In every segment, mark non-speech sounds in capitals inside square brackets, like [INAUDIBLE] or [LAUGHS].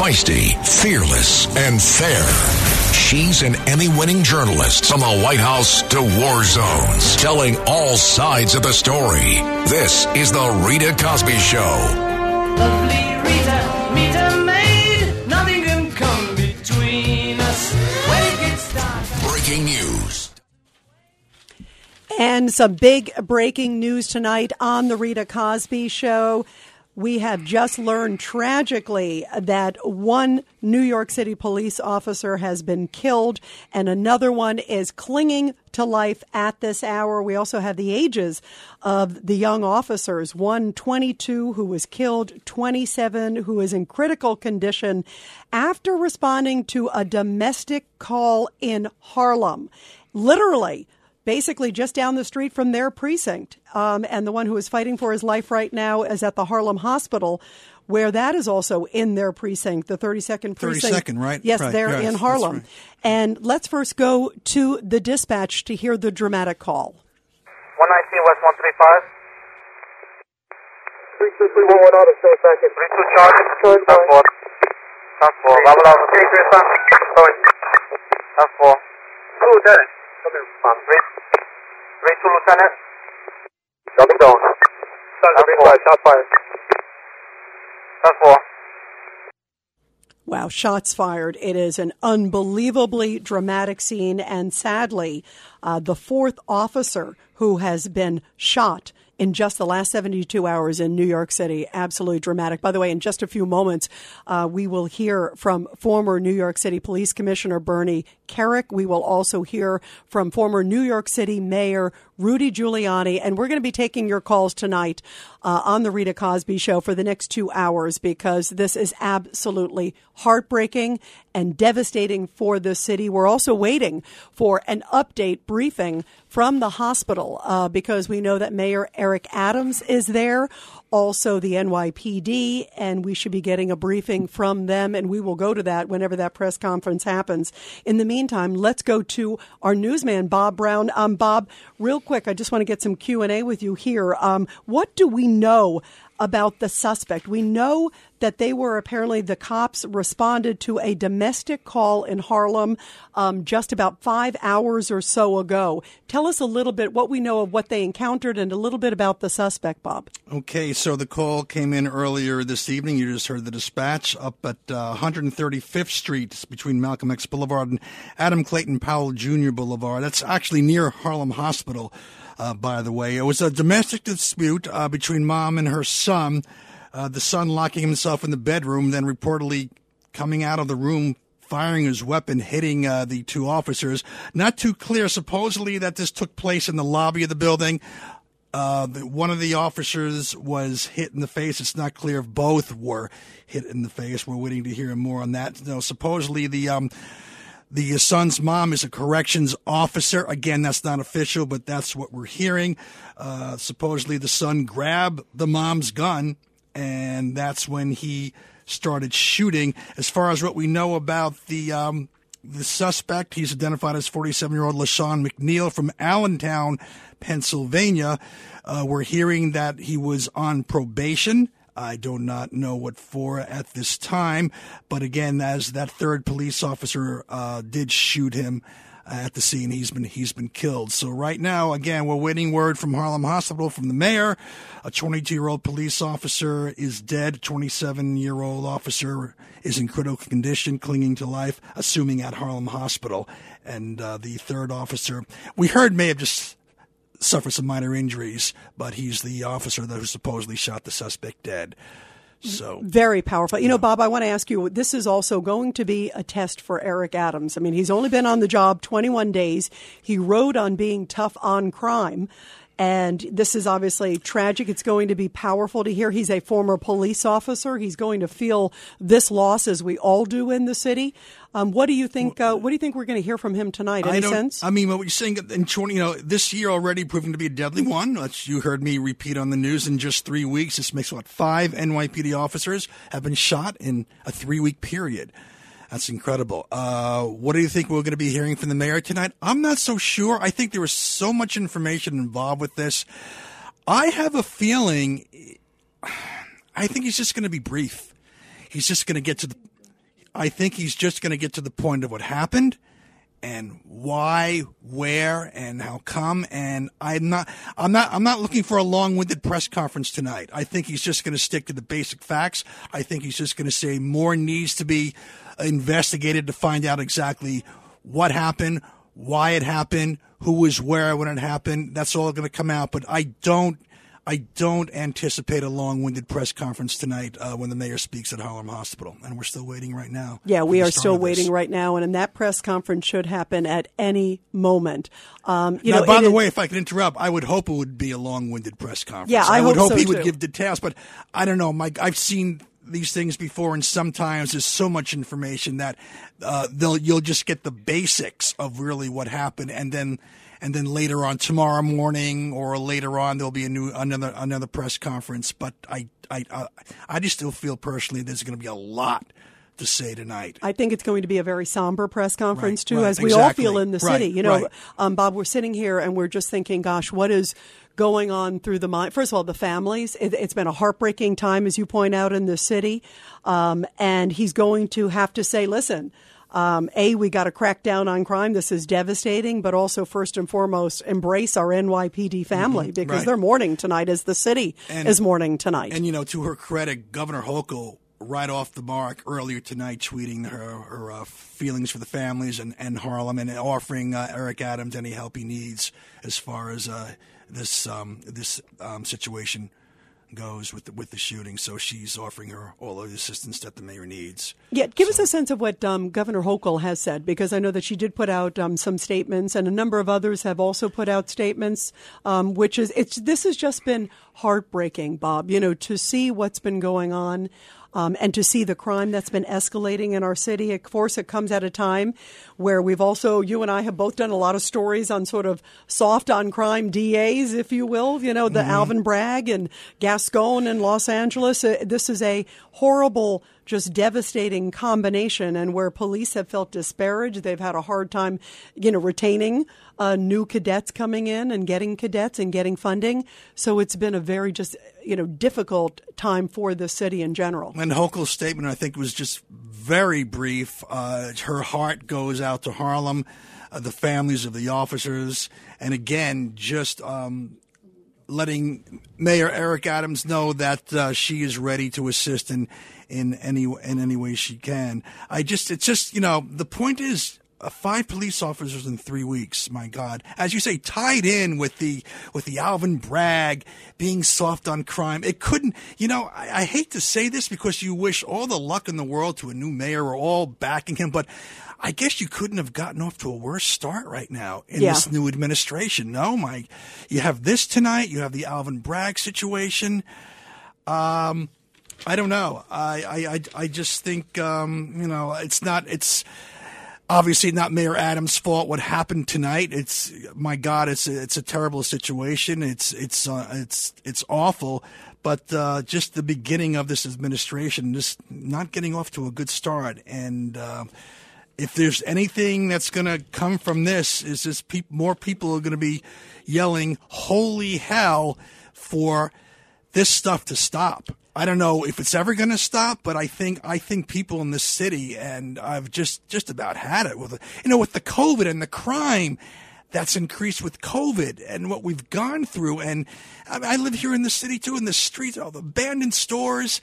Feisty, fearless, and fair. She's an Emmy winning journalist from the White House to war zones, telling all sides of the story. This is The Rita Cosby Show. Lovely Rita, meet a maid. Nothing can come between us when it gets dark. Breaking news. And some big breaking news tonight on the Rita Cosby Show. We have just learned tragically that one New York City police officer has been killed and another one is clinging to life at this hour. We also have the ages of the young officers one 22 who was killed, 27 who is in critical condition after responding to a domestic call in Harlem. Literally, basically just down the street from their precinct. Um, and the one who is fighting for his life right now is at the Harlem Hospital, where that is also in their precinct, the 32nd precinct. 32nd, right? Yes, Right, they're yes, in Harlem. right. And let's first go to the dispatch to hear the dramatic call. 119 West 135. 323 auto, stay second. 32 charges. Charge Task 4. Task 4. Level up. Okay, Chris, son. Going. Task 4. Two, Lieutenant. Come here, respond. Read. Read to Lieutenant. Coming down. Sergeant, be advised, shot fired. Task 4. Wow, shots fired. It is an unbelievably dramatic scene. And sadly, uh, the fourth officer who has been shot in just the last 72 hours in New York City. Absolutely dramatic. By the way, in just a few moments, uh, we will hear from former New York City Police Commissioner Bernie Kerik. We will also hear from former New York City Mayor Rudy Giuliani. And we're going to be taking your calls tonight uh, on the Rita Cosby Show for the next two hours because this is absolutely heartbreaking and devastating for the city. We're also waiting for an update briefing from the hospital uh, because we know that Mayor Eric Adams is there, also the NYPD, and we should be getting a briefing from them, and we will go to that whenever that press conference happens. In the meantime, let's go to our newsman, Bob Brown. Um, Bob, real quick, I just want to get some Q and A with you here. Um, what do we know about the suspect? We know that they were apparently the cops responded to a domestic call in Harlem um, just about five hours or so ago. Tell us a little bit what we know of what they encountered and a little bit about the suspect, Bob. Okay, so the call came in earlier this evening. You just heard the dispatch up at uh, 135th Street between Malcolm X Boulevard and Adam Clayton Powell Jr. Boulevard. That's actually near Harlem Hospital, uh, by the way. It was a domestic dispute uh, between mom and her son. Uh, the son locking himself in the bedroom, then reportedly coming out of the room firing his weapon, hitting uh, the two officers. Not too clear, supposedly, that this took place in the lobby of the building. Uh, one of the officers was hit in the face. It's not clear if both were hit in the face. We're waiting to hear more on that. No, supposedly the um, the son's mom is a corrections officer. Again, that's not official, but that's what we're hearing. Uh, supposedly the son grabbed the mom's gun, and that's when he started shooting. As far as what we know about the um, the suspect, he's identified as 47 year old LaShawn McNeil from Allentown, Pennsylvania. Uh, we're hearing that he was on probation. I do not know what for at this time, but again, as that third police officer uh, did shoot him at the scene, he's been he's been killed. So right now, again, we're waiting word from Harlem Hospital from the mayor. A 22 year old police officer is dead. 27 year old officer is in critical condition, clinging to life, assuming at Harlem Hospital. And uh, the third officer, we heard, may have just suffered some minor injuries, but he's the officer that who supposedly shot the suspect dead. So Very powerful. You know, Bob, I want to ask you this is also going to be a test for Eric Adams. I mean, he's only been on the job 21 days. He rode on being tough on crime. And this is obviously tragic. It's going to be powerful to hear. He's a former police officer. He's going to feel this loss as we all do in the city. Um, what do you think? Uh, what do you think we're going to hear from him tonight? Any I sense? I mean, what you're saying in 20, you know, this year already proving to be a deadly one. As you heard me repeat on the news in just three weeks. This makes what five NYPD officers have been shot in a three week period. That's incredible. Uh, what do you think we're going to be hearing from the mayor tonight? I'm not so sure. I think there was so much information involved with this. I have a feeling. I think he's just going to be brief. He's just going to get to the I think he's just going to get to the point of what happened and why, where, and how come. And I'm not, I'm not, I'm not looking for a long-winded press conference tonight. I think he's just going to stick to the basic facts. I think he's just going to say more needs to be investigated to find out exactly what happened, why it happened, who was where when it happened. That's all going to come out. But I don't I don't anticipate a long-winded press conference tonight uh, when the mayor speaks at Harlem Hospital, and we're still waiting right now. Yeah, we are still waiting right now, and that press conference should happen at any moment. Um, you now, know, by the is- way, if I could interrupt, I would hope it would be a long-winded press conference. Yeah, I would hope hope so, he would give details, but I don't know. Mike, I've seen these things before, and sometimes there's so much information that uh, they'll you'll just get the basics of really what happened, and then and then later on tomorrow morning or later on there'll be a new another another press conference. But I I I, I just still feel personally there's going to be a lot to say tonight. I think it's going to be a very somber press conference Right, too, right, as we all feel in the Right, city. You know, right. um, Bob, we're sitting here and we're just thinking, gosh, what is going on through the mind? First of all, the families. It, it's been a heartbreaking time, as you point out, in the city, um, and he's going to have to say, listen. Um, a, we got to crack down on crime. This is devastating, but also first and foremost, embrace our NYPD family because Mm-hmm. right. they're mourning tonight as the city And- is mourning tonight. And you know, to her credit, Governor Hochul right off the mark earlier tonight, tweeting her her uh, feelings for the families and, and Harlem, and offering uh, Eric Adams any help he needs as far as uh, this um, this um, situation goes with the, with the shooting. So she's offering her all of the assistance that the mayor needs. Yeah, give us a sense of what um, Governor Hochul has said, because I know that she did put out um, some statements, and a number of others have also put out statements. Um, which is, it's this has just been heartbreaking, Bob. You know, to see what's been going on. Um, and to see the crime that's been escalating in our city. Of course, it comes at a time where we've also, you and I have both done a lot of stories on sort of soft on crime DAs, if you will. You know, the Alvin Bragg and Gascon in Los Angeles. Uh, this is a horrible just devastating combination and where police have felt disparaged they've had a hard time you know retaining uh, new cadets coming in and getting cadets and getting funding so it's been a very just you know difficult time for the city in general And Hochul's statement, I think, was just very brief. Uh, her heart goes out to Harlem, uh, the families of the officers, and again, just um, letting Mayor Eric Adams know that uh, she is ready to assist in in any in any way she can. I just, it's just, you know, the point is. Uh, five police officers in three weeks. My God, as you say, tied in with the with the Alvin Bragg being soft on crime. It couldn't. You know, I, I hate to say this because you wish all the luck in the world to a new mayor. We're all backing him, but I guess you couldn't have gotten off to a worse start right now in Yeah. this new administration. No, Mike, you have this tonight. You have the Alvin Bragg situation. Um, I don't know. I I I, I just think um, you know it's not it's obviously not Mayor Adams' fault what happened tonight. It's my God, it's it's a terrible situation. It's it's uh, it's it's awful. But uh, just the beginning of this administration, just not getting off to a good start. And uh, if there's anything that's going to come from this, is this peop more people are going to be yelling "Holy hell!" for this stuff to stop. I don't know if it's ever going to stop, but I think I think people in this city and I've just just about had it with you know with the COVID and the crime that's increased with COVID and what we've gone through. And I, live here in the city too, in the streets, all the abandoned stores.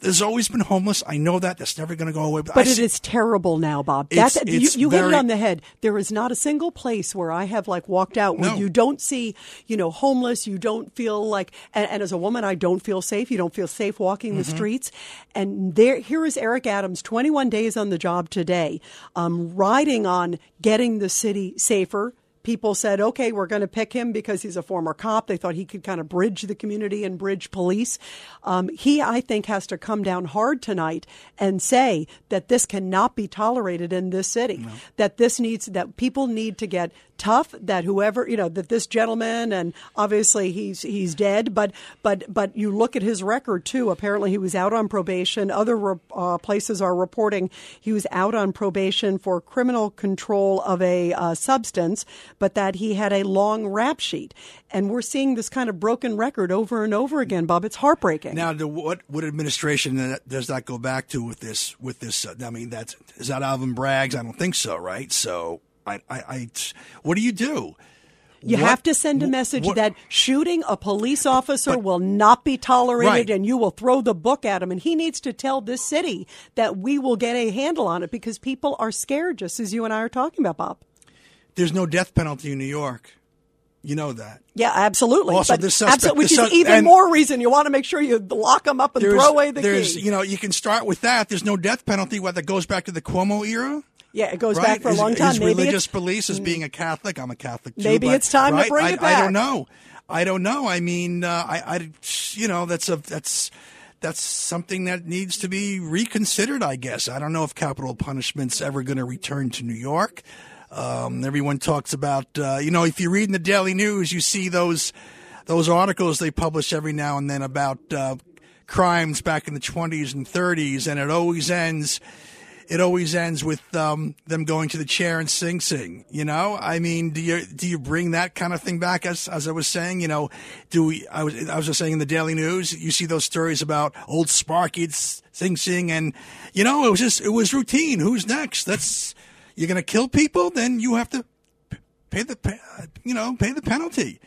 There's always been homeless. I know that. That's never going to go away. But I it see- is terrible now, Bob. That's, it's you, you hit it on the head. There is not a single place where I have like walked out where No. you don't see, you know, homeless. You don't feel like, and, and as a woman, I don't feel safe. You don't feel safe walking the Mm-hmm. streets. And there, here is Eric Adams, 21 days on the job today, um, riding on getting the city safer. People said, okay, we're going to pick him because he's a former cop. They thought he could kind of bridge the community and bridge police. Um, he, I think, has to come down hard tonight and say that this cannot be tolerated in this city. That this needs, that people need to get tough that whoever you know that this gentleman and obviously he's he's dead, but but but you look at his record too. Apparently, he was out on probation. Other uh, places are reporting he was out on probation for criminal control of a uh, substance, but that he had a long rap sheet. And we're seeing this kind of broken record over and over again, Bob. It's heartbreaking. Now, the, what what administration does that go back to with this? With this, uh, I mean, that's is that Alvin Bragg's? I don't think so, right? So, I, I, I what do you do? You What- have to send a message what- that shooting a police officer But- will not be tolerated Right. and you will throw the book at him. And he needs to tell this city that we will get a handle on it because people are scared, just as you and I are talking about, Bob. there's no death penalty in New York. You know that. Yeah, absolutely. Also, But this suspect- absolute- which the is even more reason you want to make sure you lock them up and throw away the there's, key. you know, you can start with that. There's no death penalty. What that goes back to the Cuomo era. Yeah, it goes right? back for a long time. His Maybe religious Mm. beliefs as being a Catholic. I'm a Catholic too. Maybe but- it's time to right? bring I, it I don't know. I don't know. I mean, uh, I, I, you know, that's a that's that's something that needs to be reconsidered. I guess I don't know if capital punishment's ever going to return to New York. Um, everyone talks about, uh, you know, if you read in the Daily News, you see those those articles they publish every now and then about uh, crimes back in the 20s and 30s, and it always ends it always ends with um, them going to the chair and sing sing. You know, I mean, do you do you bring that kind of thing back? As as I was saying, you know, do we? I was I was just saying in the Daily News, you see those stories about old Sparky sing sing, and you know, it was just it was routine. Who's next? That's you're going to kill people, then you have to pay the you know pay the penalty.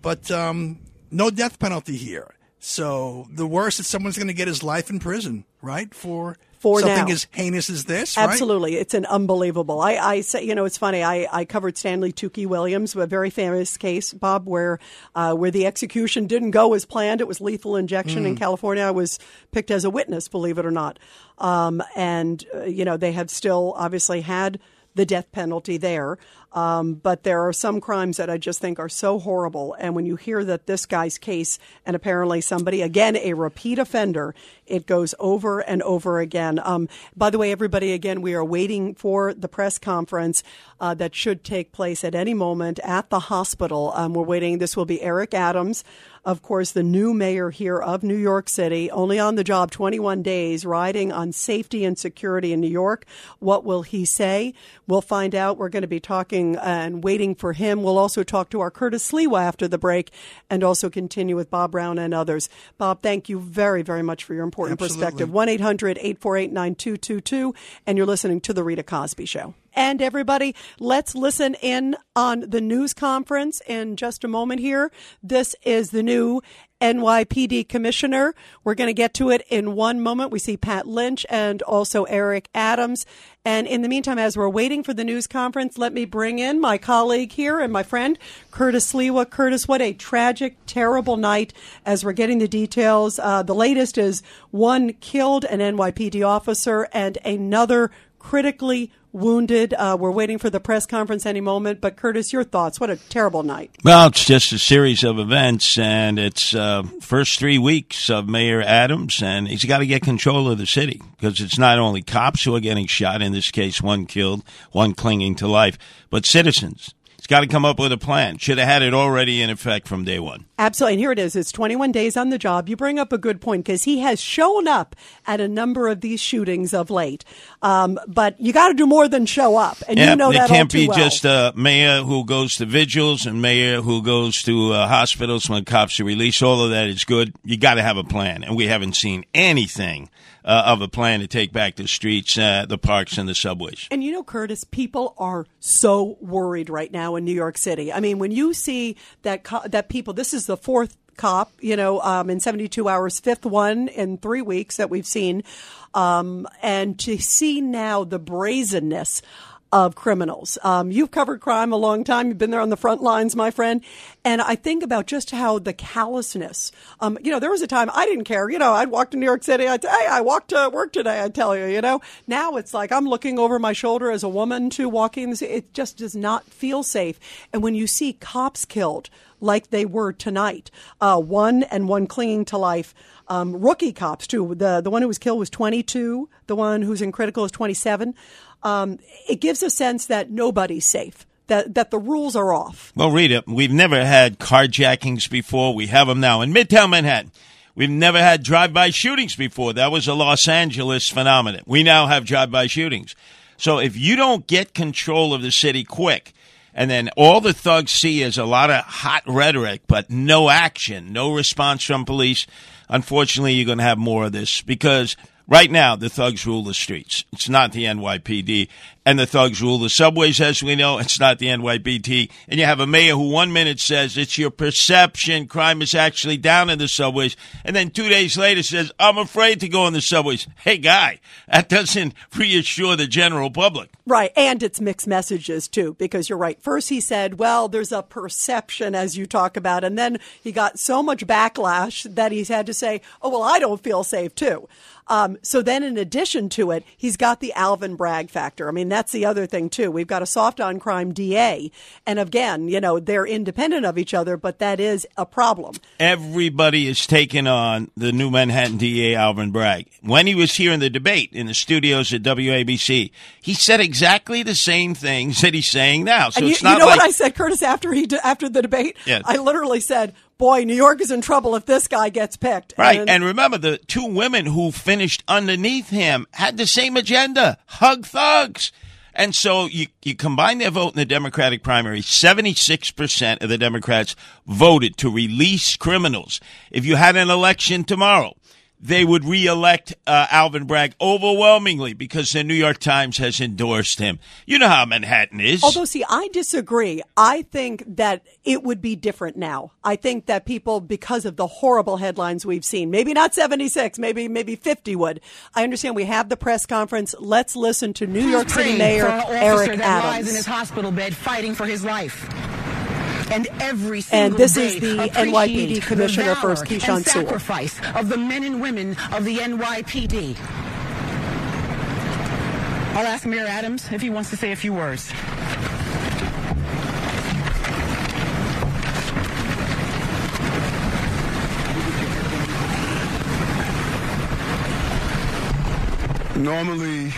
But um, no death penalty here. So the worst is someone's going to get his life in prison, right? For For something now. as heinous as this, right? Absolutely. It's an unbelievable. I, I say, you know, it's funny. I, I covered Stanley Tookie Williams, a very famous case, Bob, where, uh, where the execution didn't go as planned. It was lethal injection Mm. in California. I was picked as a witness, believe it or not. Um, and, uh, you know, they have still obviously had the death penalty there. Um, but there are some crimes that I just think are so horrible. And when you hear that this guy's case, and apparently somebody, again, a repeat offender, it goes over and over again. Um, by the way, everybody, again, we are waiting for the press conference uh, that should take place at any moment at the hospital. Um, we're waiting. This will be Eric Adams. Of course, the new mayor here of New York City, only on the job 21 days, riding on safety and security in New York. What will he say? We'll find out. We're going to be talking Uh, and waiting for him. We'll also talk to our Curtis Sliwa after the break and also continue with Bob Brown and others. Bob, thank you very, very much for your important Absolutely. perspective. 1 800 848 9222. And you're listening to The Rita Cosby Show. And everybody, let's listen in on the news conference in just a moment here. This is the new NYPD commissioner. We're going to get to it in one moment. We see Pat Lynch and also Eric Adams. And in the meantime, as we're waiting for the news conference, let me bring in my colleague here and my friend, Curtis Sliwa. Curtis, what a tragic, terrible night as we're getting the details. Uh, the latest is one killed an NYPD officer and another critically wounded. Uh, we're waiting for the press conference any moment. But Curtis, your thoughts? What a terrible night. Well, it's just a series of events, and it's uh, first three weeks of Mayor Adams, and he's got to get control of the city because it's not only cops who are getting shot. In this case, one killed, one clinging to life, but citizens. He's got to come up with a plan. Should have had it already in effect from day one. Absolutely. And here it is. It's 21 days on the job. You bring up a good point because he has shown up at a number of these shootings of late. Um, but you got to do more than show up. And yeah, you know it that can't all too be well. just a mayor who goes to vigils and mayor who goes to uh, hospitals when cops are released. All of that is good. You got to have a plan, and we haven't seen anything uh, of a plan to take back the streets, uh, the parks, and the subways. And you know, Curtis, people are so worried right now in New York City. I mean, when you see that co- that people, this is the fourth cop, you know, um, in 72 hours, fifth one in three weeks that we've seen, um, and to see now the brazenness of criminals. Um, you've covered crime a long time. You've been there on the front lines, my friend. And I think about just how the callousness. Um, you know, there was a time I didn't care. You know, I'd walk to New York City. I'd say, hey, I walked to work today. I tell you, you know. Now it's like I'm looking over my shoulder as a woman to walking. It just does not feel safe. And when you see cops killed like they were tonight, uh, one and one clinging to life. Um, rookie cops too. The the one who was killed was 22. The one who's in critical is 27. Um, it gives a sense that nobody's safe that that the rules are off. Well, Rita, we've never had carjackings before. We have them now in Midtown Manhattan. We've never had drive-by shootings before. That was a Los Angeles phenomenon. We now have drive-by shootings. So if you don't get control of the city quick, and then all the thugs see is a lot of hot rhetoric, but no action, no response from police. Unfortunately, you're going to have more of this because right now the thugs rule the streets. It's not the NYPD. And the thugs rule the subways, as we know. It's not the NYPD. And you have a mayor who one minute says it's your perception crime is actually down in the subways. And then two days later says, I'm afraid to go in the subways. Hey, guy, that doesn't [LAUGHS] reassure the general public. Right. And it's mixed messages too, because you're right. First, he said, well, there's a perception as you talk about. And then he got so much backlash that he's had to say, oh, well, I don't feel safe too. Um, so then, in addition to it, he's got the Alvin Bragg factor. I mean, that's the other thing too. We've got a soft on crime DA, and again, you know, they're independent of each other, but that is a problem. Everybody is taking on the new Manhattan DA Alvin Bragg. When he was here in the debate in the studios at WABC, he said exactly the same things that he's saying now. So and it's you, not you know like what I said, Curtis, after he after the debate? Yeah. I literally said, "Boy, New York is in trouble if this guy gets picked." Right. And- And remember, the two women who finished underneath him had the same agenda hug thugs. And so you, you combine their vote in the Democratic primary, 76% of the Democrats voted to release criminals. If you had an election tomorrow, they would reelect uh, Alvin Bragg overwhelmingly because the New York Times has endorsed him. You know how Manhattan is. Although, see, I disagree. I think that it would be different now. I think that people, because of the horrible headlines we've seen, maybe not 76, maybe maybe 50 would. I understand we have the press conference. Let's listen to New York City praying Mayor officer Eric that lies in his hospital bed fighting for his life. And every single And this is day the appreciate NYPD Commissioner the for valor Keechant and Sewell. sacrifice of the men and women of the NYPD. I'll ask Mayor Adams if he wants to say a few words. Normally,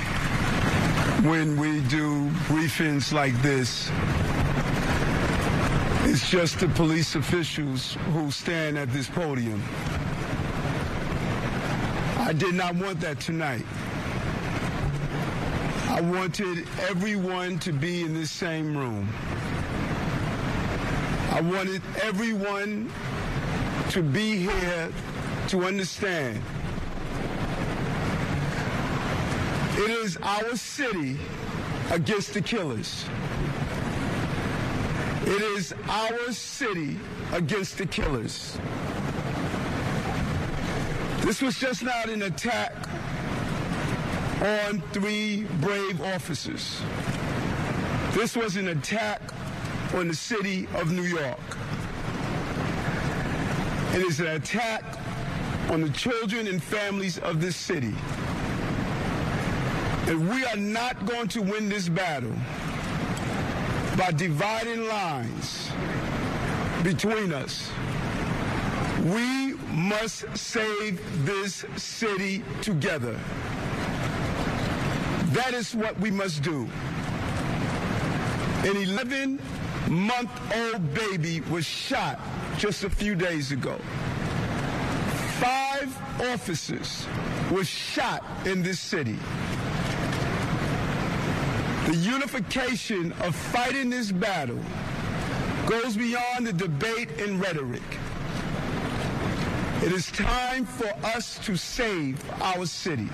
when we do briefings like this, it's just the police officials who stand at this podium. I did not want that tonight. I wanted everyone to be in this same room. I wanted everyone to be here to understand It is our city against the killers. It is our city against the killers. This was just not an attack on three brave officers. This was an attack on the city of New York. It is an attack on the children and families of this city. And we are not going to win this battle by dividing lines between us. We must save this city together. That is what we must do. An 11 month old baby was shot just a few days ago. Five officers were shot in this city. The unification of fighting this battle goes beyond the debate and rhetoric. It is time for us to save our city.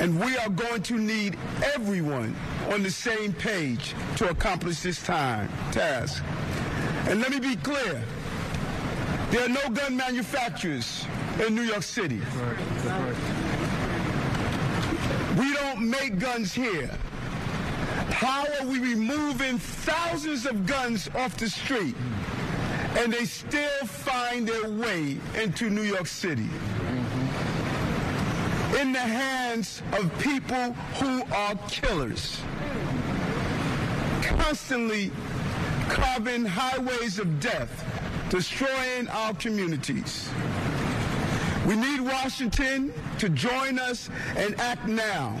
And we are going to need everyone on the same page to accomplish this time task. And let me be clear. There are no gun manufacturers in New York City. We don't make guns here. How are we removing thousands of guns off the street and they still find their way into New York City? In the hands of people who are killers, constantly carving highways of death, destroying our communities. We need Washington to join us and act now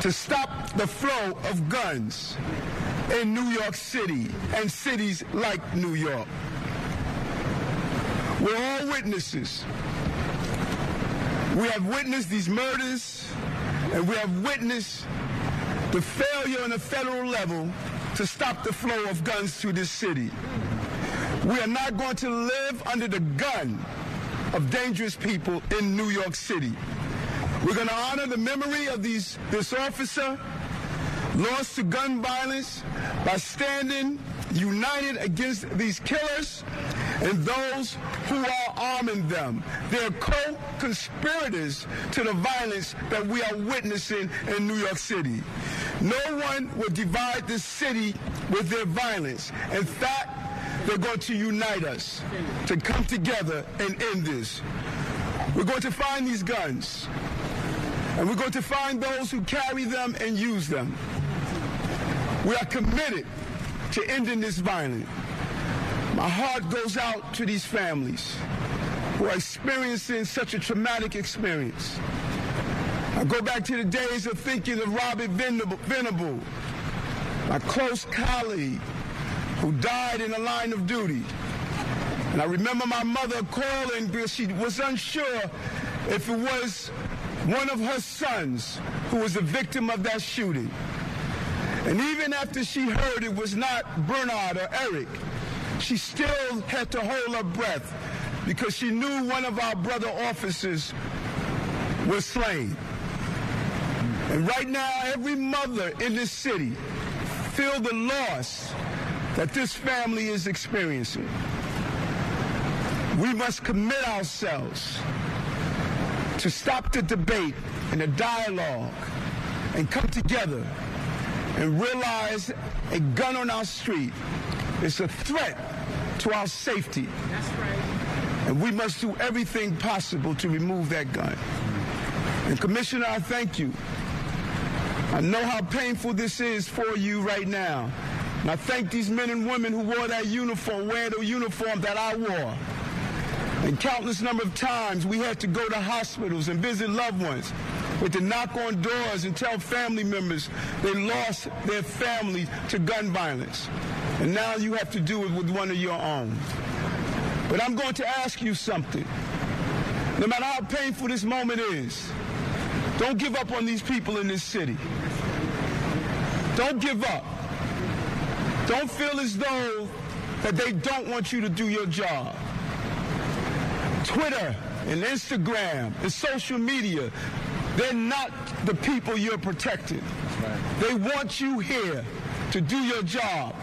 to stop the flow of guns in New York City and cities like New York. We're all witnesses. We have witnessed these murders, and we have witnessed the failure on the federal level to stop the flow of guns to this city. We are not going to live under the gun of dangerous people in New York City. We're going to honor the memory of these, this officer lost to gun violence by standing united against these killers and those who are arming them. They're co-conspirators to the violence that we are witnessing in New York City. No one will divide this city with their violence. In fact, they're going to unite us to come together and end this. We're going to find these guns, and we're going to find those who carry them and use them. We are committed to ending this violence. My heart goes out to these families who are experiencing such a traumatic experience. I go back to the days of thinking of Robert Venable, Venable my close colleague who died in the line of duty. And I remember my mother calling because she was unsure if it was one of her sons who was the victim of that shooting. And even after she heard it was not Bernard or Eric, she still had to hold her breath because she knew one of our brother officers was slain. And right now, every mother in this city feel the loss that this family is experiencing. We must commit ourselves to stop the debate and the dialogue and come together and realize a gun on our street is a threat to our safety. That's right. And we must do everything possible to remove that gun. And Commissioner, I thank you. I know how painful this is for you right now. And I thank these men and women who wore that uniform, wear the uniform that I wore. And countless number of times we had to go to hospitals and visit loved ones with to knock on doors and tell family members they lost their family to gun violence. And now you have to do it with one of your own. But I'm going to ask you something. No matter how painful this moment is, don't give up on these people in this city. Don't give up. Don't feel as though that they don't want you to do your job. Twitter and Instagram and social media, they're not the people you're protecting. Right. They want you here to do your job.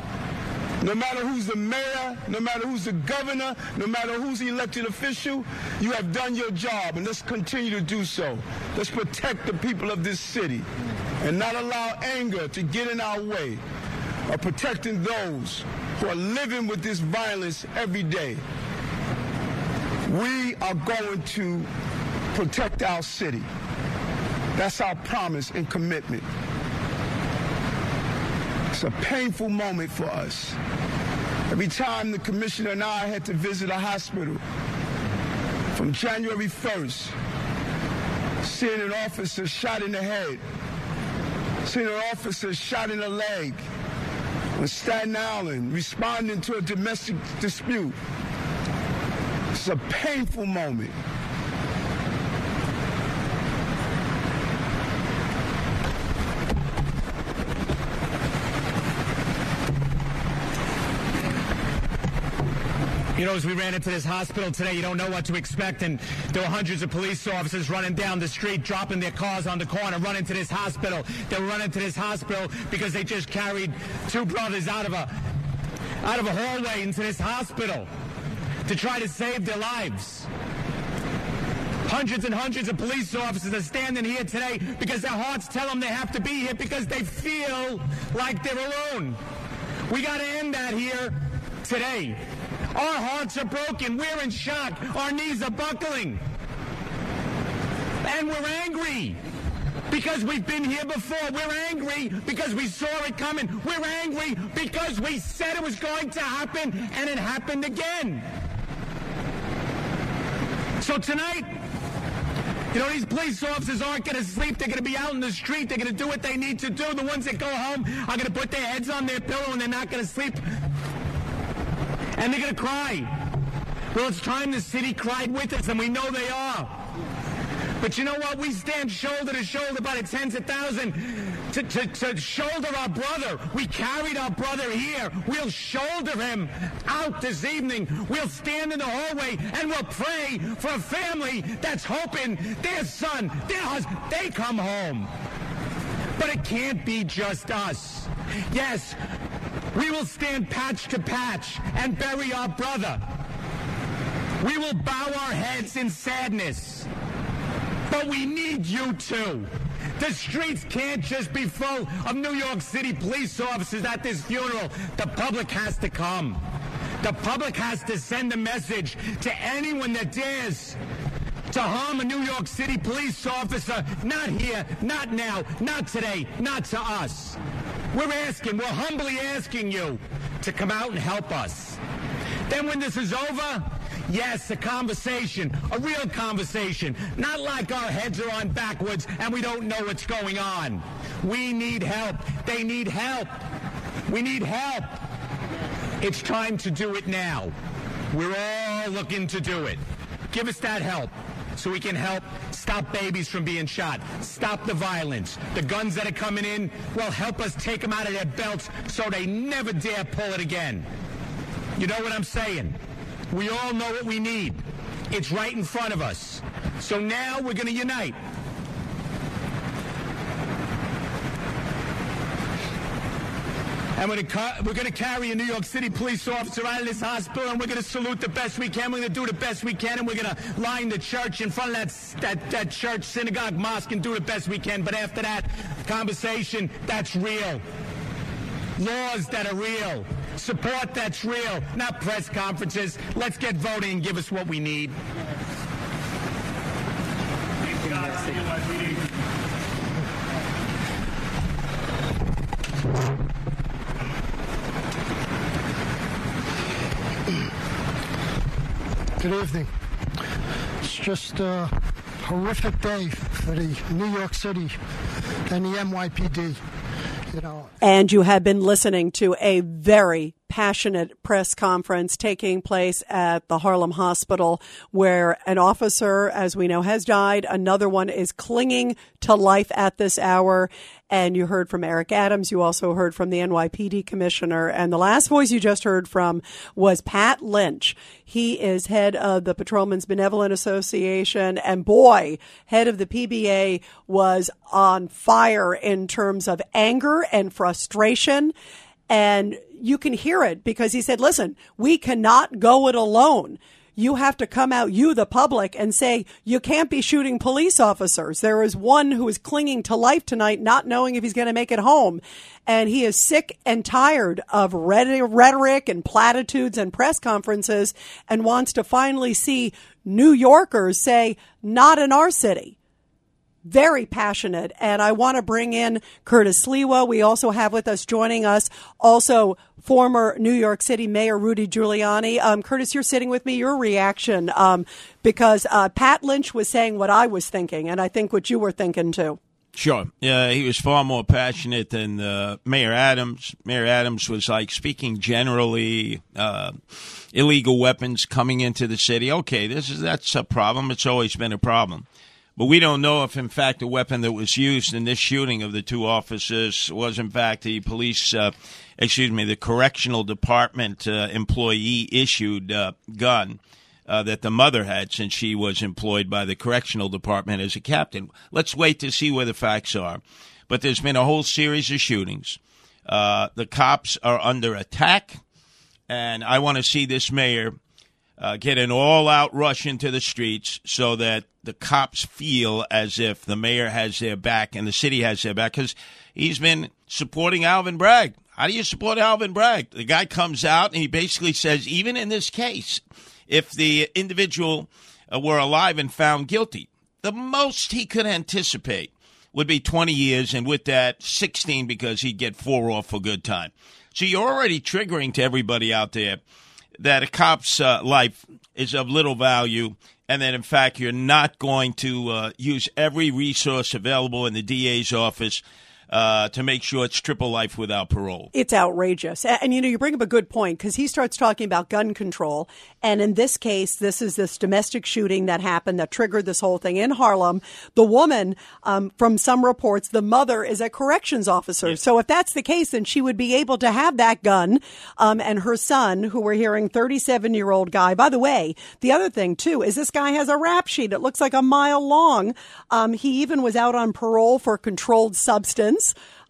No matter who's the mayor, no matter who's the governor, no matter who's the elected official, you have done your job, and let's continue to do so. Let's protect the people of this city and not allow anger to get in our way of protecting those who are living with this violence every day. We are going to protect our city. That's our promise and commitment. It's a painful moment for us. Every time the commissioner and I had to visit a hospital, from January 1st, seeing an officer shot in the head, seeing an officer shot in the leg on Staten Island, responding to a domestic dispute. It's a painful moment. You know, as we ran into this hospital today, you don't know what to expect. And there were hundreds of police officers running down the street, dropping their cars on the corner, running to this hospital. They were running to this hospital because they just carried two brothers out of a out of a hallway into this hospital to try to save their lives. Hundreds and hundreds of police officers are standing here today because their hearts tell them they have to be here because they feel like they're alone. We got to end that here today. Our hearts are broken. We're in shock. Our knees are buckling. And we're angry because we've been here before. We're angry because we saw it coming. We're angry because we said it was going to happen and it happened again. So tonight, You know, these police officers aren't going to sleep. They're going to be out in the street. They're going to do what they need to do. The ones that go home are going to put their heads on their pillow and they're not going to sleep. And they're going to cry. Well, it's time the city cried with us, and we know they are. But you know what? We stand shoulder to shoulder by the tens of thousands to, to, to shoulder our brother. We carried our brother here. We'll shoulder him out this evening. We'll stand in the hallway and we'll pray for a family that's hoping their son, their husband, they come home. But it can't be just us. Yes, we will stand patch to patch and bury our brother. We will bow our heads in sadness. But we need you too. The streets can't just be full of New York City police officers at this funeral. The public has to come. The public has to send a message to anyone that dares to harm a New York City police officer. Not here, not now, not today, not to us. We're asking, we're humbly asking you to come out and help us. Then when this is over, Yes, a conversation, a real conversation. Not like our heads are on backwards and we don't know what's going on. We need help. They need help. We need help. It's time to do it now. We're all looking to do it. Give us that help so we can help stop babies from being shot, stop the violence. The guns that are coming in, well, help us take them out of their belts so they never dare pull it again. You know what I'm saying? We all know what we need. It's right in front of us. So now we're going to unite. And we're going to carry a New York City police officer out of this hospital, and we're going to salute the best we can. We're going to do the best we can, and we're going to line the church in front of that, that, that church, synagogue, mosque, and do the best we can. But after that conversation, that's real. Laws that are real. Support that's real, not press conferences. Let's get voting and give us what we need. Good evening. It's just a horrific day for the New York City and the NYPD. You know, And you have been listening to a very passionate press conference taking place at the Harlem Hospital where an officer, as we know, has died. Another one is clinging to life at this hour. And you heard from Eric Adams. You also heard from the NYPD commissioner. And the last voice you just heard from was Pat Lynch. He is head of the Patrolmen's Benevolent Association. And boy, head of the PBA was on fire in terms of anger and frustration. And you can hear it because he said, listen, we cannot go it alone. You have to come out, you, the public, and say, you can't be shooting police officers. There is one who is clinging to life tonight, not knowing if he's going to make it home. And he is sick and tired of rhetoric and platitudes and press conferences and wants to finally see New Yorkers say, not in our city very passionate. And I want to bring in Curtis Sliwa. We also have with us joining us also former New York City Mayor Rudy Giuliani. Um, Curtis, you're sitting with me. Your reaction, um, because uh, Pat Lynch was saying what I was thinking, and I think what you were thinking too. Sure. Yeah, he was far more passionate than uh, Mayor Adams. Mayor Adams was like speaking generally, uh, illegal weapons coming into the city. Okay, this is that's a problem. It's always been a problem. But we don't know if, in fact, the weapon that was used in this shooting of the two officers was, in fact, the police, uh, excuse me, the correctional department uh, employee issued uh, gun. Uh, that the mother had since she was employed by the correctional department as a captain. Let's wait to see where the facts are. But there's been a whole series of shootings. Uh, the cops are under attack, and I want to see this mayor uh, get an all out rush into the streets so that the cops feel as if the mayor has their back and the city has their back because he's been supporting Alvin Bragg. How do you support Alvin Bragg? The guy comes out and he basically says, even in this case, if the individual uh, were alive and found guilty, the most he could anticipate would be 20 years, and with that, 16 because he'd get four off for good time. So you're already triggering to everybody out there that a cop's uh, life is of little value and that in fact you're not going to uh, use every resource available in the DA's office uh, to make sure it's triple life without parole. It's outrageous. A- And, you know, you bring up a good point because he starts talking about gun control. And in this case, this is this domestic shooting that happened that triggered this whole thing in Harlem. The woman, um, from some reports, the mother is a corrections officer. So if that's the case, then she would be able to have that gun. Um, and her son, who we're hearing, 37 year old guy. By the way, the other thing too is this guy has a rap sheet. It looks like a mile long. Um, he even was out on parole for controlled substance.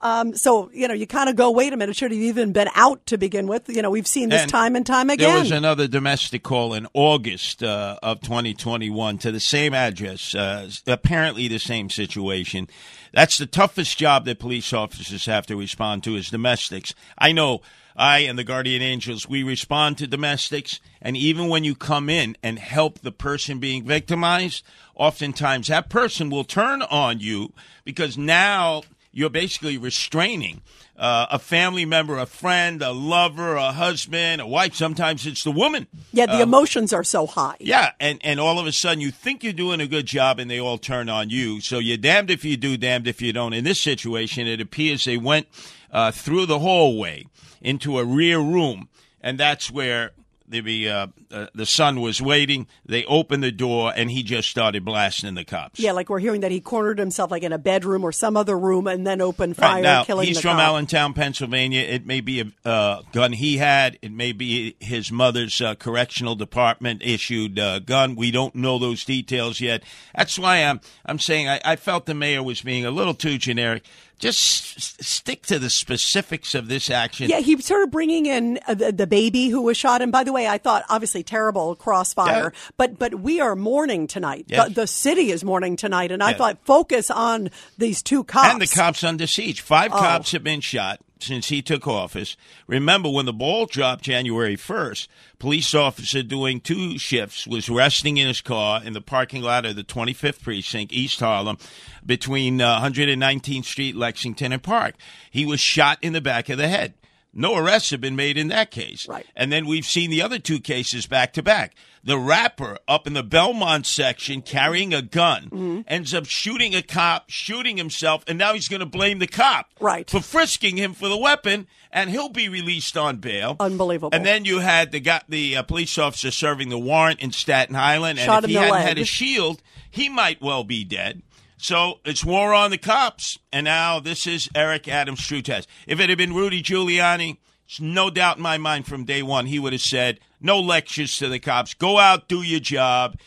Um, so, you know, you kind of go, wait a minute, should have even been out to begin with. You know, we've seen this And time and time again. There was another domestic call in August uh, of 2021 to the same address, uh, apparently the same situation. That's the toughest job that police officers have to respond to is domestics. I know I and the Guardian Angels, we respond to domestics, and even when you come in and help the person being victimized, oftentimes that person will turn on you because now you're basically restraining uh, a family member, a friend, a lover, a husband, a wife. Sometimes it's the woman. yeah, the Uh, emotions are so high. yeah, and, and all of a sudden you think you're doing a good job and they all turn on you. So you're damned if you do, damned if you don't. In this situation, it appears they went uh, through the hallway into a rear room, and that's where the uh, uh, the son was waiting. They opened the door, and he just started blasting the cops. Yeah, like we're hearing that he cornered himself like in a bedroom or some other room and then opened fire, Right now, killing he's the from cop. Allentown, Pennsylvania. It may be a uh, gun he had. It may be his mother's uh, correctional department issued uh, gun. We don't know those details yet. That's why I'm I'm saying I, I felt the mayor was being a little too generic. Just s- stick to the specifics of this action. Yeah, he started bringing in uh, the, the baby who was shot. And by the way, I thought obviously terrible crossfire, Yeah. but but we are mourning tonight. Yes. The, the city is mourning tonight, and I thought focus on these two cops. And the cops under siege. Five Oh. cops have been shot since he took office. Remember, when the ball dropped January 1st, police officer doing two shifts was resting in his car in the parking lot of the 25th Precinct, East Harlem, between uh, 119th Street, Lexington, and Park. He was shot in the back of the head. No arrests have been made in that case. Right. And then we've seen the other two cases back to back. The rapper up in the Belmont section carrying a gun ends up shooting a cop, shooting himself, and now he's going to blame the cop right. for frisking him for the weapon, and he'll be released on bail. Unbelievable. And then you had the got the uh, police officer serving the warrant in Staten Island, and if he hadn't leg. had a shield, he might well be dead. So it's war on the cops, and now this is Eric Adams' true test. If it had been Rudy Giuliani, there's no doubt in my mind from day one he would have said, "No lectures to the cops. Go out, do your job."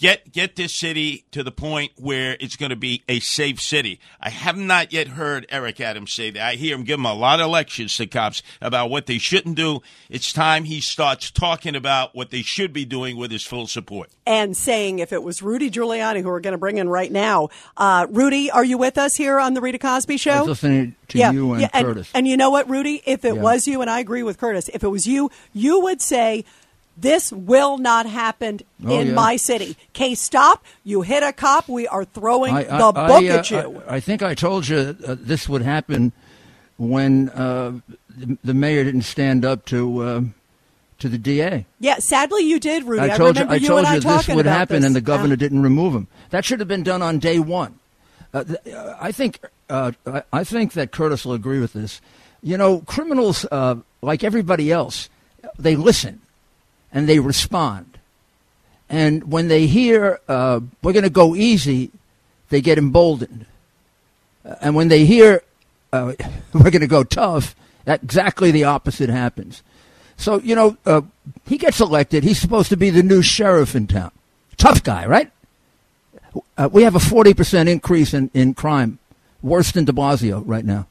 Get get this city to the point where it's going to be a safe city. I have not yet heard Eric Adams say that. I hear him give him a lot of lectures to cops about what they shouldn't do. It's time he starts talking about what they should be doing with his full support. and saying if it was Rudy Giuliani, who we're going to bring in right now. Uh, Rudy, are you with us here on the Rita Cosby Show? I was listening to yeah, you and yeah, Curtis. And, you know what, Rudy? If it Yeah. was you, and I agree with Curtis, if it was you, you would say, this will not happen Oh, in yeah. my city. Case stop. You hit a cop. We are throwing I, the I- book I, uh, at you. I, I think I told you uh, this would happen when uh, the, the mayor didn't stand up to uh, to the DA. yeah, sadly, you did, Rudy. I told you, remember I told I you this would happen, this. and the governor Uh, didn't remove him. That should have been done on day one. Uh, th- uh, I think uh, I, I think that Curtis will agree with this. You know, criminals, uh, like everybody else, they listen and they respond. And when they hear uh, we're going to go easy, they get emboldened. Uh, and when they hear uh, [LAUGHS] we're going to go tough, exactly the opposite happens. So you know, uh, he gets elected. He's supposed to be the new sheriff in town. Tough guy, right? Uh, we have a forty percent increase in, in crime, worse than De Blasio right now.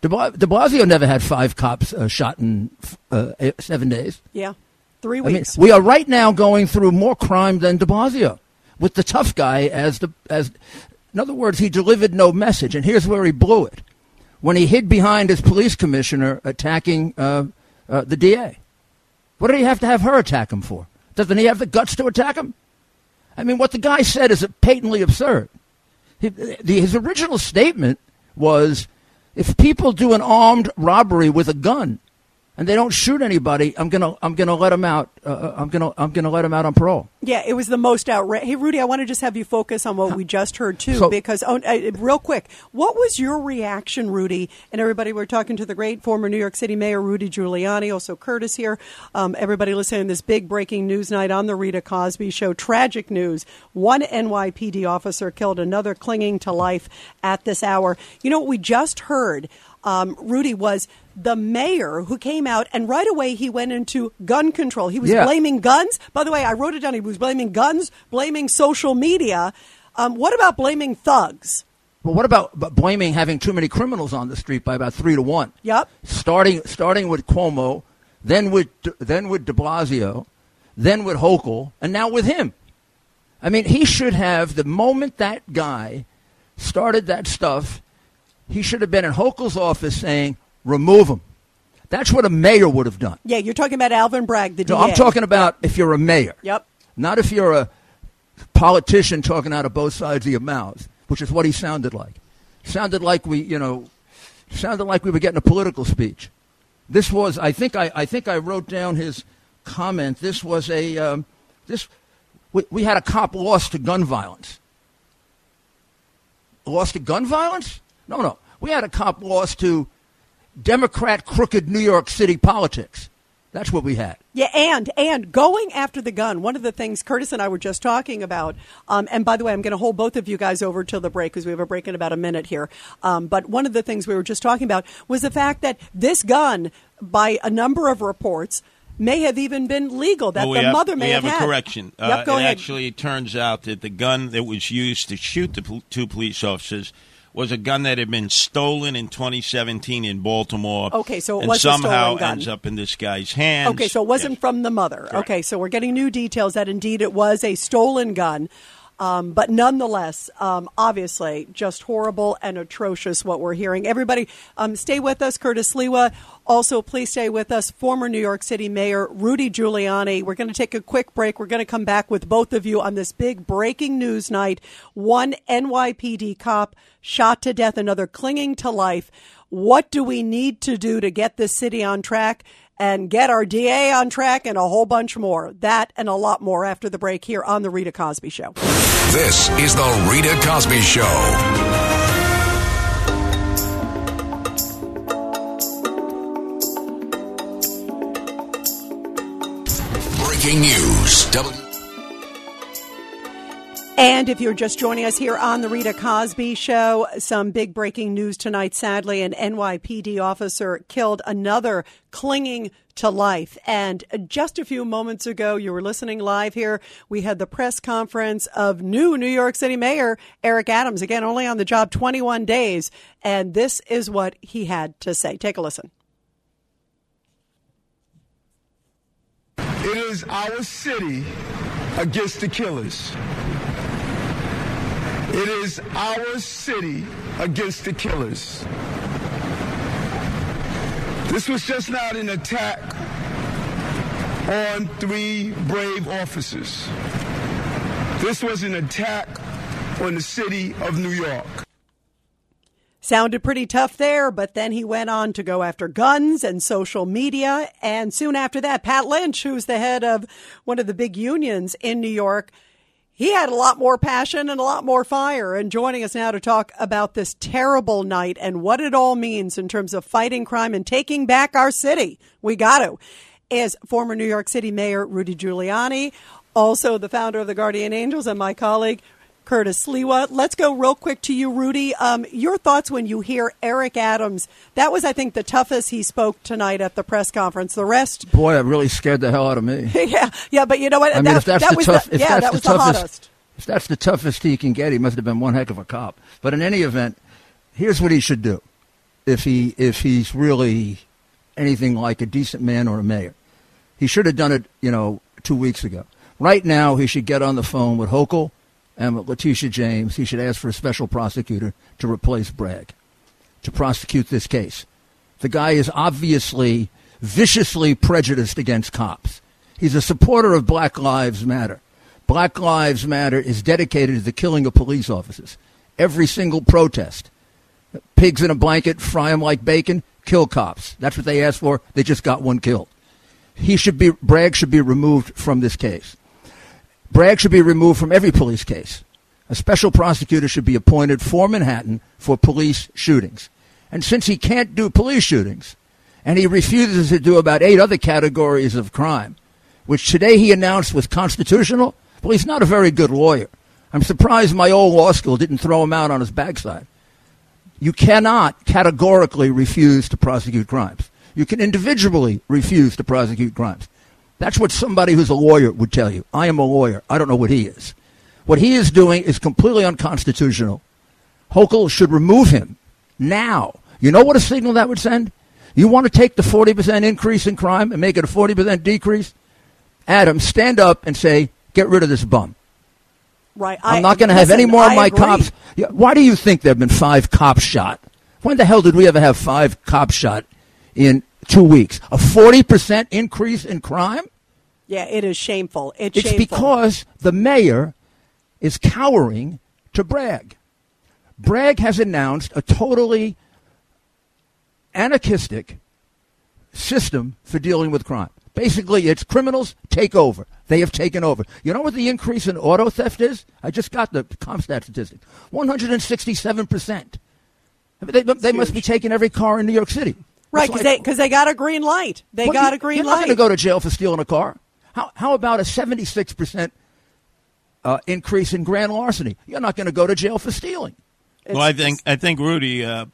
De, Blasio never had five cops uh, shot in uh, seven days. yeah, three I mean, weeks. we are right now going through more crime than De Blasio, with the tough guy as the as. In other words, he delivered no message, and here's where he blew it: when he hid behind his police commissioner attacking uh, uh, the DA. What did he have to have her attack him for? Doesn't he have the guts to attack him? I mean, what the guy said is patently absurd. He, the, his original statement was, if people do an armed robbery with a gun, and they don't shoot anybody, I'm gonna I'm gonna let them out. Uh, I'm gonna I'm gonna let them out on parole. Yeah, it was the most outrageous. Hey, Rudy, I want to just have you focus on what we just heard too, So- because oh, uh, real quick, what was your reaction, Rudy? And everybody, we're talking to the great former New York City Mayor Rudy Giuliani, also Curtis here. Um, everybody listening to this big breaking news night on the Rita Cosby Show. Tragic news: one NYPD officer killed, another clinging to life at this hour. You know what we just heard? Um, Rudy was the mayor who came out and right away he went into gun control. He was Yeah. blaming guns. By the way, I wrote it down. He was blaming guns, blaming social media. Um, what about blaming thugs? Well, what about blaming having too many criminals on the street by about three to one? Yep. Starting starting with Cuomo, then with then with De Blasio, then with Hochul, and now with him. I mean, he should have the moment that guy started that stuff, he should have been in Hochul's office saying, "Remove him." That's what a mayor would have done. Yeah, you're talking about Alvin Bragg, the No, DA. I'm talking about if you're a mayor. Yep. Not if you're a politician talking out of both sides of your mouth, which is what he sounded like. Sounded like we, you know, sounded like we were getting a political speech. This was, I think, I, I think I wrote down his comment. This was a, um, this, we, we had a cop lost to gun violence. Lost to gun violence? No, no. We had a cop lost to Democrat crooked New York City politics. That's what we had. Yeah, and and going after the gun. One of the things Curtis and I were just talking about. Um, and by the way, I'm going to hold both of you guys over till the break because we have a break in about a minute here. Um, but one of the things we were just talking about was the fact that this gun, by a number of reports, may have even been legal. That Well, we the have, mother may we have, have, a had. correction. Yep, uh, go it ahead. actually turns out that the gun that was used to shoot the pol- two police officers was a gun that had been stolen in 2017 in Baltimore. Okay, so it and was a somehow stolen gun. ends up in this guy's hands. Okay, so it wasn't from the mother. Okay, so we're getting new details that indeed it was a stolen gun. Um, but nonetheless, um, obviously, just horrible and atrocious what we're hearing. Everybody, um, stay with us. Curtis Sliwa. Also, please stay with us. Former New York City Mayor Rudy Giuliani. We're going to take a quick break. We're going to come back with both of you on this big breaking news night. One NYPD cop shot to death, another clinging to life. What do we need to do to get this city on track? and get our DA on track and a whole bunch more. That and a lot more after the break here on The Rita Cosby Show. This is the Rita Cosby Show. Breaking news. W- And if you're just joining us here on the Rita Cosby Show, some big breaking news tonight. Sadly, an NYPD officer killed another clinging to life. And just a few moments ago, you were listening live here. We had the press conference of new New York City Mayor Eric Adams, again, only on the job 21 days. And this is what he had to say. Take a listen. It is our city against the killers. It is our city against the killers. This was just not an attack on three brave officers. This was an attack on the city of New York. Sounded pretty tough there, but then he went on to go after guns and social media. And soon after that, Pat Lynch, who's the head of one of the big unions in New York, he had a lot more passion and a lot more fire. And joining us now to talk about this terrible night and what it all means in terms of fighting crime and taking back our city. We got to. Is former New York City Mayor Rudy Giuliani, also the founder of the Guardian Angels, and my colleague Curtis Sliwa. Let's go real quick to you, Rudy. Um, your thoughts when you hear Eric Adams? That was, I think, the toughest he spoke tonight at the press conference. The rest, Boy, that really scared the hell out of me. [LAUGHS] yeah, yeah. But you know what? I mean, that, if that's that the was tough, the, yeah, that's that the was the toughest, hottest. if that's the toughest he can get, he must have been one heck of a cop. But in any event, here's what he should do: if he if he's really anything like a decent man or a mayor, he should have done it, you know, two weeks ago. Right now, he should get on the phone with Hochul and Letitia James. He should ask for a special prosecutor to replace Bragg to prosecute this case. The guy is obviously viciously prejudiced against cops. He's a supporter of Black Lives Matter. Black Lives Matter is dedicated to the killing of police officers. Every single protest Pigs in a blanket, fry them like bacon, kill cops. That's what they asked for. They just got one killed. He should be Bragg should be removed from this case. Bragg should be removed from every police case. A special prosecutor should be appointed for Manhattan for police shootings. And since he can't do police shootings, and he refuses to do about eight other categories of crime, which today he announced was constitutional, well, he's not a very good lawyer. I'm surprised my old law school didn't throw him out on his backside. You cannot categorically refuse to prosecute crimes. You can individually refuse to prosecute crimes. That's what somebody who's a lawyer would tell you. I am a lawyer. I don't know what he is. What he is doing is completely unconstitutional. Hochul should remove him now. You know what a signal that would send? You want to take the 40% increase in crime and make it a 40% decrease? Adam, stand up and say, get rid of this bum. Right. I'm I- not going to have any more of my agree. cops. Why do you think there have been five cops shot? When the hell did we ever have five cops shot in two weeks? A 40% increase in crime? Yeah, it is shameful. It's, It's shameful. because the mayor is cowering to Bragg. Bragg has announced a totally anarchistic system for dealing with crime. Basically, it's criminals take over. They have taken over. You know what the increase in auto theft is? I just got the CompStat statistic. 167%. They, they must be taking every car in New York City. Right, because like- they, 'cause they got a green light. They well, got you- a green light. you're light. not going to go to jail for stealing a car. How, how about a 76% uh, increase in grand larceny? You're not going to go to jail for stealing. well, I think I think Rudy, uh,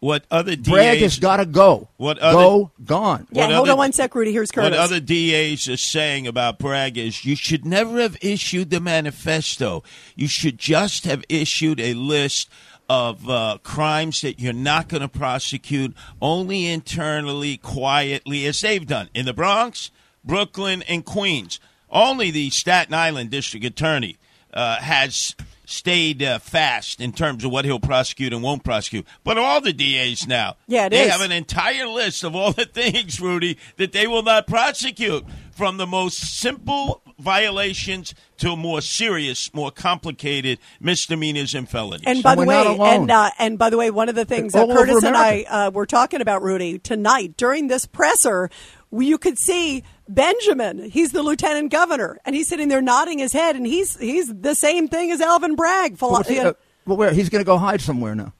what other DAs Bragg has got to go. What other, go, gone. yeah, what hold other- on one sec, Rudy. Here's Curtis. What other DAs are saying about Bragg is you should never have issued the manifesto. You should just have issued a list of uh, crimes that you're not going to prosecute only internally, quietly, as they've done in the Bronx, Brooklyn, and Queens. Only the Staten Island district attorney uh, has stayed uh, fast in terms of what he'll prosecute and won't prosecute. But all the DAs now, Yeah, they is. have an entire list of all the [LAUGHS] things, Rudy, that they will not prosecute, from the most simple violations to more serious, more complicated misdemeanors and felonies. And by the way, and uh, and by the way, one of the things uh, All over Curtis and I uh, were talking about, Rudy, tonight during this presser, you could see Benjamin. He's the lieutenant governor, and he's sitting there nodding his head, and he's he's the same thing as Alvin Bragg. Well, he- uh, well, where he's going to go hide somewhere now.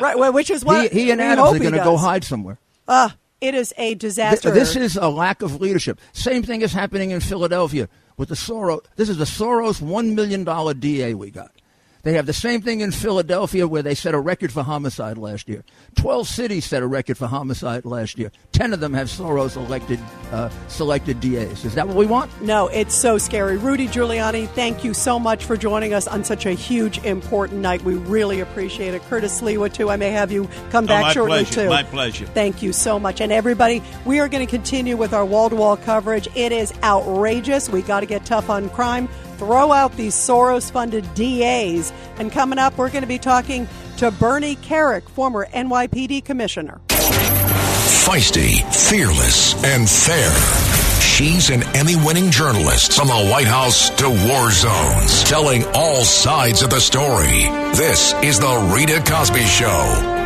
right, well, which is what he, he and we Adams are going to go hide somewhere. Uh, it is a Th- disaster. This is a lack of leadership. Same thing is happening in Philadelphia with the Soros. This is the Soros one million dollar DA we got. They have the same thing in Philadelphia where they set a record for homicide last year. Twelve cities set a record for homicide last year. Ten of them have Soros elected, uh, selected DAs. Is that what we want? No, it's so scary. Rudy Giuliani, thank you so much for joining us on such a huge, important night. We really appreciate it. Curtis Sliwa, too. I may have you come Oh, back my shortly, pleasure. too. My pleasure. Thank you so much. And everybody, we are going to continue with our wall to wall coverage. It is outrageous. We got to get tough on crime. Throw out these Soros funded DAs. And coming up, we're going to be talking to Bernie Kerik, former NYPD commissioner. Feisty, fearless, and fair. She's an Emmy winning journalist from the White House to war zones, telling all sides of the story. This is The Rita Cosby Show.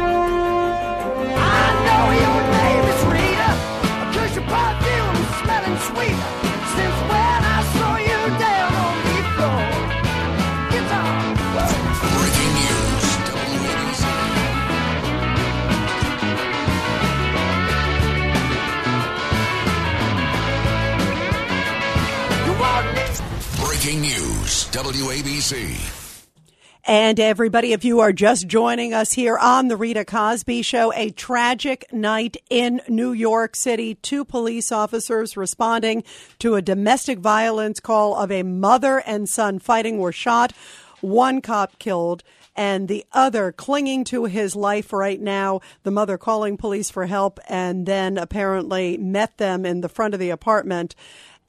Breaking news, WABC. And everybody, if you are just joining us here on the Rita Cosby Show, a tragic night in New York City. Two police officers responding to a domestic violence call of a mother and son fighting were shot. One cop killed and the other clinging to his life right now. The mother calling police for help and then apparently met them in the front of the apartment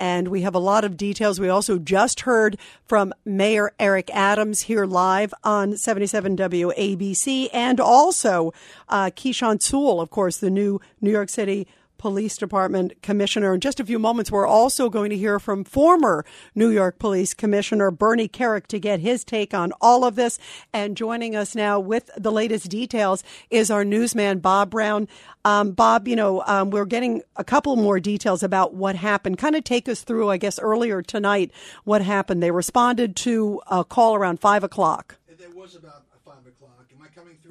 and we have a lot of details. We also just heard from Mayor Eric Adams here live on 77 WABC, and also uh, Keechant Sewell, of course, the new New York City Police Department Commissioner. In just a few moments, we're also going to hear from former New York Police Commissioner Bernie Kerik to get his take on all of this. And joining us now with the latest details is our newsman, Bob Brown. Um, Bob, you know, um, we're getting a couple more details about what happened. Kind of take us through, I guess, earlier tonight what happened. They responded to a call around 5 o'clock. There was about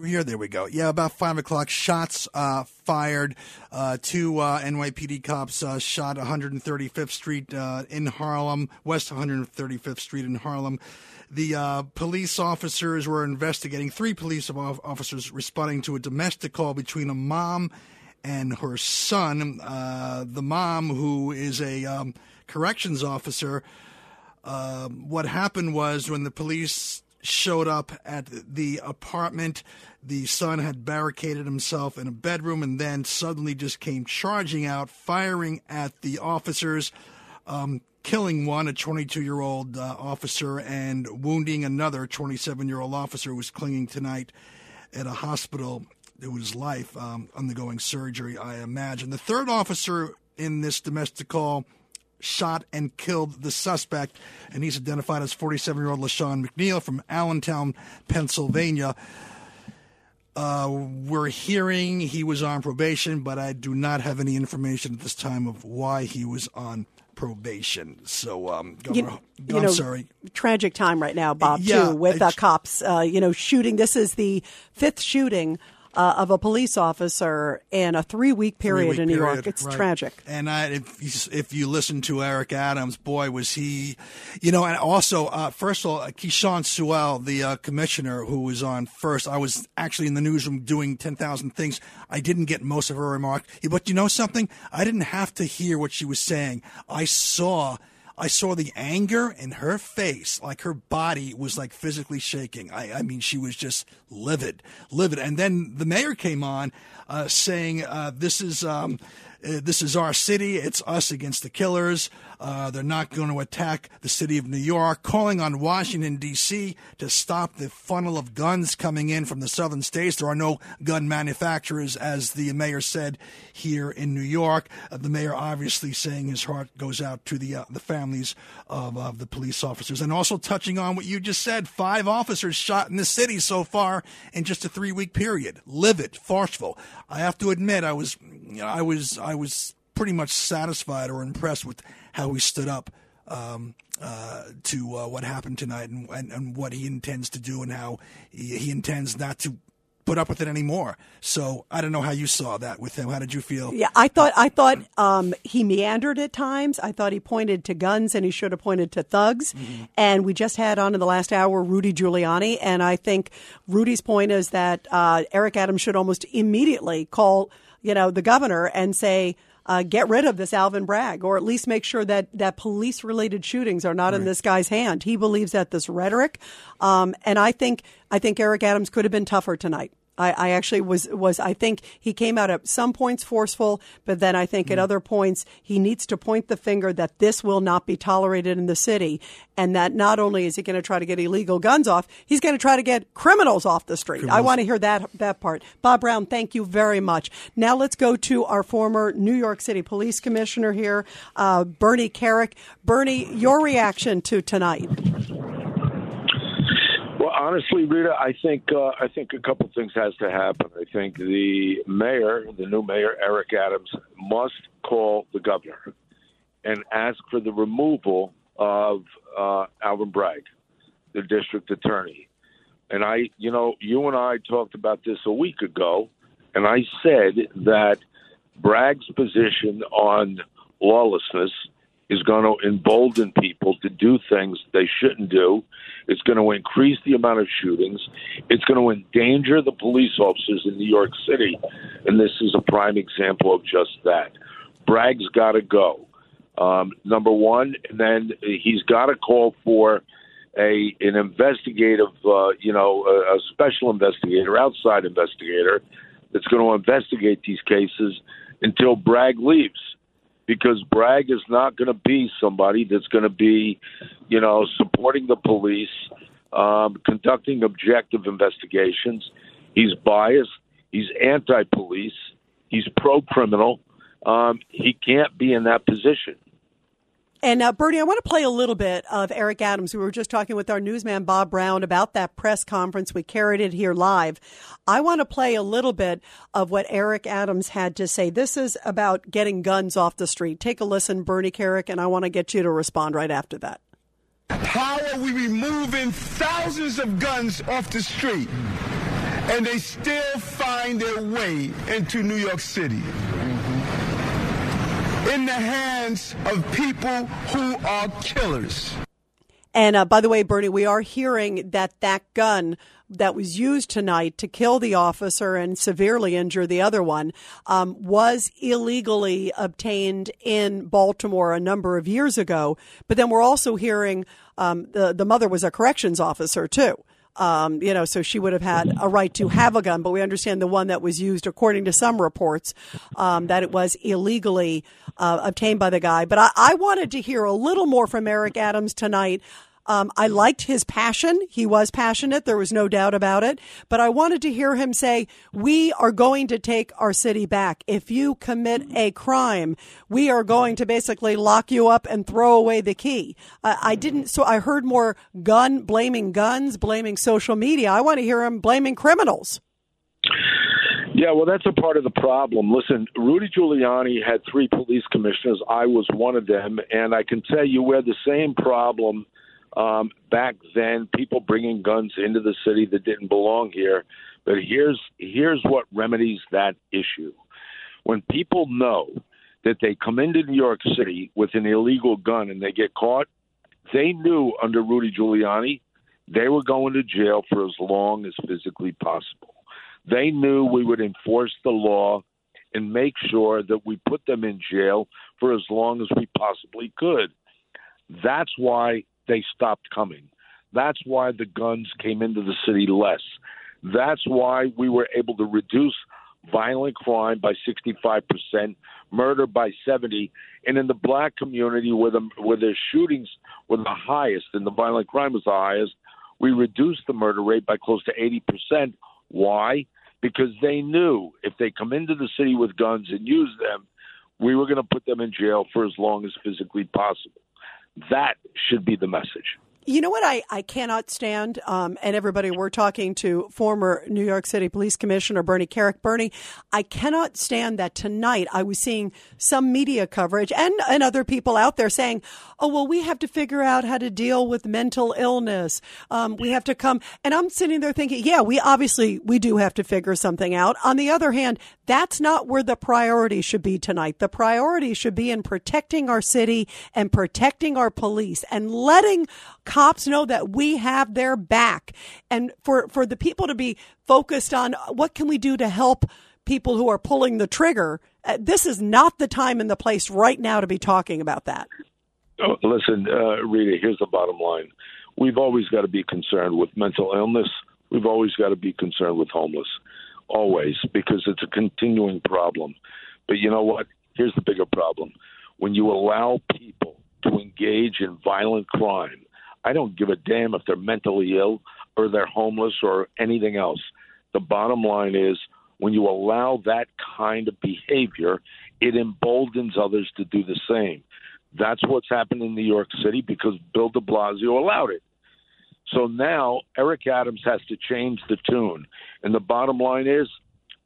here, there we go. Yeah, about five o'clock. Shots uh, fired. Uh, two uh, NYPD cops uh, shot 135th Street uh, in Harlem, West 135th Street in Harlem. The uh, police officers were investigating. Three police officers responding to a domestic call between a mom and her son. the mom, who is a um, corrections officer. what happened was when the police showed up at the apartment. The son had barricaded himself in a bedroom and then suddenly just came charging out, firing at the officers, um, killing one, a 22 year old uh, officer, and wounding another 27 year old officer who was clinging tonight at a hospital. It was life um, undergoing surgery, I imagine. The third officer in this domestic call shot and killed the suspect, and he's identified as 47 year old LaShawn McNeil from Allentown, Pennsylvania. Uh, we're hearing he was on probation, but I do not have any information at this time of why he was on probation. So, um, Governor, you, you know, sorry. Tragic time right now, Bob, yeah, too, with uh, cops, uh, you know, shooting. This is the fifth shooting uh, of a police officer in a three week period three-week in New period, York. It's right. tragic. And I, if you, if you listen to Eric Adams, boy, was he, you know, and also, uh, first of all, Keechant Sewell, the uh, commissioner who was on first, I was actually in the newsroom doing 10,000 things. I didn't get most of her remark. But you know something? I didn't have to hear what she was saying. I saw I saw the anger in her face, like her body was like physically shaking. I, I mean, she was just livid, livid. And then the mayor came on uh, saying, uh, "This is." Um, this is our city. It's us against the killers. Uh, they're not going to attack the city of New York. Calling on Washington, D.C. to stop the funnel of guns coming in from the southern states. There are no gun manufacturers, as the mayor said here in New York. Uh, the mayor obviously saying his heart goes out to the uh, the families of, of the police officers, and also touching on what you just said: five officers shot in the city so far in just a three week period. Livid, forceful. I have to admit, I was, you know, I was, I was pretty much satisfied or impressed with how he stood up um, uh, to uh, what happened tonight and, and, and, what he intends to do and how he, he, intends not to put up with it anymore. So I don't know how you saw that with him. How did you feel? Yeah, I thought I thought um, he meandered at times. I thought he pointed to guns and he should have pointed to thugs. Mm-hmm. And we just had on in the last hour Rudy Giuliani, and I think Rudy's point is that uh, Eric Adams should almost immediately call you know the governor and say uh, get rid of this Alvin Bragg, or at least make sure that that police related shootings are not right. in this guy's hand. He believes that this rhetoric, um, and I think I think Eric Adams could have been tougher tonight. I, I, actually was was I think he came out at some points forceful, but then I think mm. at other points he needs to point the finger that this will not be tolerated in the city, and that not only is he going to try to get illegal guns off, he's going to try to get criminals off the street. Criminals. I want to hear that that part. Bob Brown, thank you very much. Now let's go to our former New York City Police Commissioner here, uh, Bernie Kerik. Bernie, your reaction to tonight? Honestly, Rita, I think uh, I think a couple things has to happen. I think the mayor, the new mayor Eric Adams, must call the governor and ask for the removal of uh, Alvin Bragg, the district attorney. And I, you know, you and I talked about this a week ago, and I said that Bragg's position on lawlessness is going to embolden people to do things they shouldn't do. It's going to increase the amount of shootings. It's going to endanger the police officers in New York City. And this is a prime example of just that. Bragg's got to go. Um, number one, and then he's got to call for a an investigative, uh, you know, a, a special investigator, outside investigator, that's going to investigate these cases until Bragg leaves because Bragg is not going to be somebody that's going to be, you know, supporting the police, um, conducting objective investigations. He's biased. He's anti-police. He's pro-criminal. um, he can't be in that position. And uh, Bernie, I want to play a little bit of Eric Adams. We were just talking with our newsman Bob Brown about that press conference. We carried it here live. I want to play a little bit of what Eric Adams had to say. This is about getting guns off the street. Take a listen, Bernie Kerik, and I want to get you to respond right after that. How are we removing thousands of guns off the street and they still find their way into New York City? In the hands of people who are killers. And uh, by the way, Bernie, we are hearing that that gun that was used tonight to kill the officer and severely injure the other one um, was illegally obtained in Baltimore a number of years ago. But then we're also hearing um, the the mother was a corrections officer too. Um, you know, so she would have had a right to have a gun, but we understand the one that was used, according to some reports, um, that it was illegally uh, obtained by the guy. But I, I wanted to hear a little more from Eric Adams tonight. Um, I liked his passion. He was passionate. There was no doubt about it. But I wanted to hear him say, we are going to take our city back. If you commit a crime, we are going to basically lock you up and throw away the key. Uh, I didn't, so I heard more gun, blaming guns, blaming social media. I want to hear him blaming criminals. Yeah, well, that's a part of the problem. Listen, Rudy Giuliani had three police commissioners. I was one of them, and I can tell you we had the same problem um, back then. People bringing guns into the city that didn't belong here. But here's here's what remedies that issue. When people know that they come into New York City with an illegal gun and they get caught, they knew under Rudy Giuliani they were going to jail for as long as physically possible. They knew we would enforce the law and make sure that we put them in jail for as long as we possibly could. That's why they stopped coming. That's why the guns came into the city less. That's why we were able to reduce violent crime by 65%, murder by 70, and in the black community where the where the shootings were the highest and the violent crime was the highest, we reduced the murder rate by close to 80%. Why? Because they knew if they come into the city with guns and use them, we were going to put them in jail for as long as physically possible. That should be the message. You know what I, I cannot stand, um, and everybody, we're talking to former New York City Police Commissioner Bernie Kerik. Bernie, I cannot stand that tonight I was seeing some media coverage and, and other people out there saying, oh, well, we have to figure out how to deal with mental illness. Um, we have to come. And I'm sitting there thinking, yeah, we obviously, we do have to figure something out. On the other hand, that's not where the priority should be tonight. The priority should be in protecting our city and protecting our police and letting cops know that we have their back. And for, for the people to be focused on what can we do to help people who are pulling the trigger, uh, this is not the time and the place right now to be talking about that. Oh, listen, uh, Rita, here's the bottom line. We've always got to be concerned with mental illness. We've always got to be concerned with homeless, always, because it's a continuing problem. But you know what? Here's the bigger problem. When you allow people to engage in violent crime, I don't give a damn if they're mentally ill or they're homeless or anything else. The bottom line is when you allow that kind of behavior, it emboldens others to do the same. That's what's happened in New York City because Bill de Blasio allowed it. So now Eric Adams has to change the tune. And the bottom line is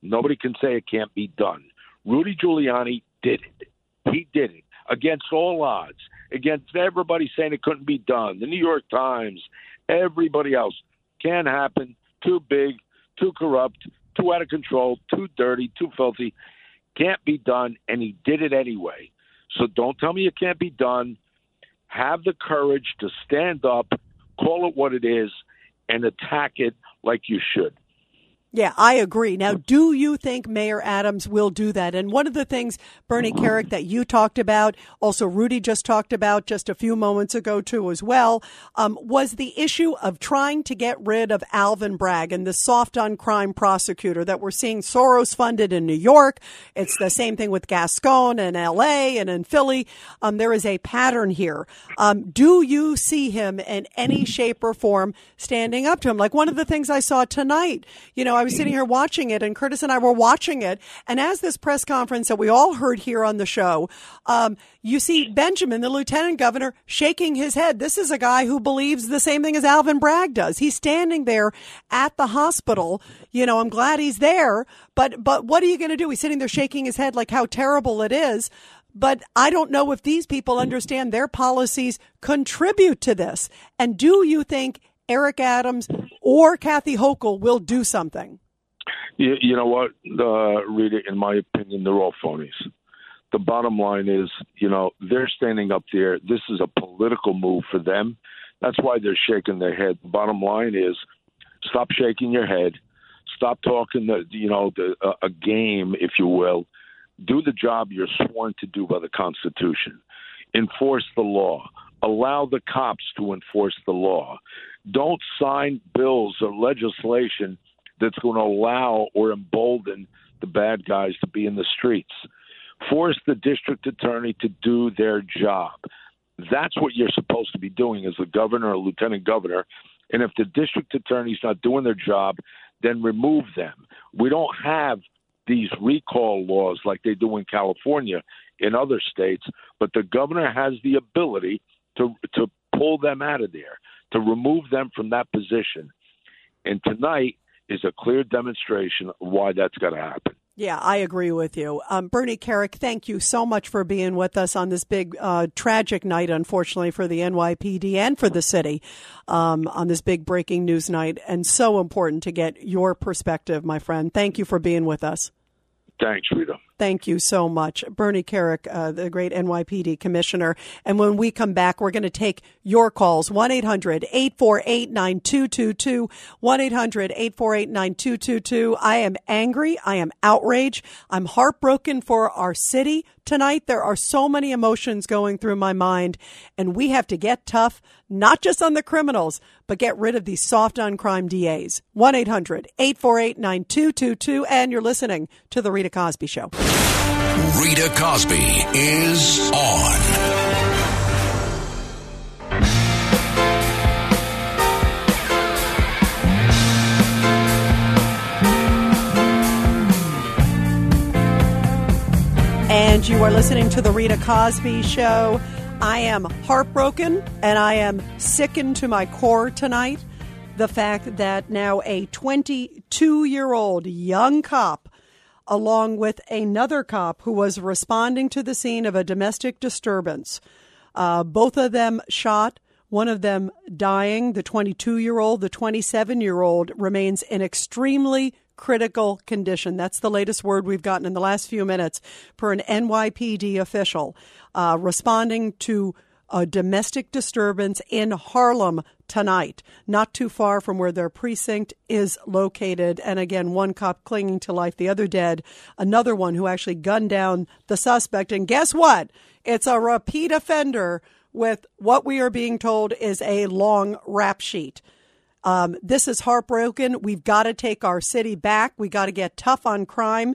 nobody can say it can't be done. Rudy Giuliani did it. He did it against all odds, against everybody saying it couldn't be done. The New York Times, everybody else. Can't happen. Too big, too corrupt, too out of control, too dirty, too filthy. Can't be done. And he did it anyway. So don't tell me it can't be done. Have the courage to stand up, call it what it is, and attack it like you should. Yeah, I agree. Now, do you think Mayor Adams will do that? And one of the things, Bernie [CLEARS THROAT] Kerik, that you talked about, also Rudy just talked about just a few moments ago too as well, um, was the issue of trying to get rid of Alvin Bragg and the soft on crime prosecutor that we're seeing Soros funded in New York. It's the same thing with Gascon in L.A. and in Philly. Um, there is a pattern here. Um, do you see him in any shape or form standing up to him? Like one of the things I saw tonight, you know, I I was sitting here watching it, and Curtis and I were watching it. And as this press conference that we all heard here on the show, um, you see Benjamin, the lieutenant governor, shaking his head. This is a guy who believes the same thing as Alvin Bragg does. He's standing there at the hospital. You know, I'm glad he's there, but but what are you going to do? He's sitting there shaking his head like how terrible it is. But I don't know if these people understand their policies contribute to this. And do you think Eric Adams or Kathy Hochul will do something? You, you know what, uh, Rita? In my opinion, they're all phonies. The bottom line is, you know, they're standing up there. This is a political move for them. That's why they're shaking their head. The bottom line is, stop shaking your head. Stop talking the, you know, the, uh, a game, if you will. Do the job you're sworn to do by the Constitution. Enforce the law. Allow the cops to enforce the law. Don't sign bills or legislation that's going to allow or embolden the bad guys to be in the streets. Force the district attorney to do their job. That's what you're supposed to be doing as the governor or lieutenant governor. And if the district attorney's not doing their job, then remove them. We don't have these recall laws like they do in California in other states, but the governor has the ability to to pull them out of there, to remove them from that position. And tonight is a clear demonstration of why that's going to happen. Yeah, I agree with you. Um, Bernie Kerik, thank you so much for being with us on this big, uh, tragic night, unfortunately, for the NYPD and for the city um, on this big breaking news night. And so important to get your perspective, my friend. Thank you for being with us. Thanks, Rita. Thank you so much. Bernie Kerik, uh, the great NYPD commissioner. And when we come back, we're going to take your calls 1 800 848 9222. 1 800 848 9222. I am angry. I am outraged. I'm heartbroken for our city tonight. There are so many emotions going through my mind, and we have to get tough, not just on the criminals, but get rid of these soft on crime DAs. 1 800 848 9222. And you're listening to The Rita Cosby Show. Rita Cosby is on. And you are listening to The Rita Cosby Show. I am heartbroken and I am sickened to my core tonight. The fact that now a 22 year old young cop, along with another cop who was responding to the scene of a domestic disturbance, uh, both of them shot, one of them dying. The 22 year old, the 27 year old remains in extremely critical condition. That's the latest word we've gotten in the last few minutes per an NYPD official uh, responding to a domestic disturbance in Harlem tonight, not too far from where their precinct is located. And again, one cop clinging to life, the other dead, another one who actually gunned down the suspect. And guess what? It's a repeat offender with what we are being told is a long rap sheet. Um, this is heartbroken. We've got to take our city back. We got to get tough on crime.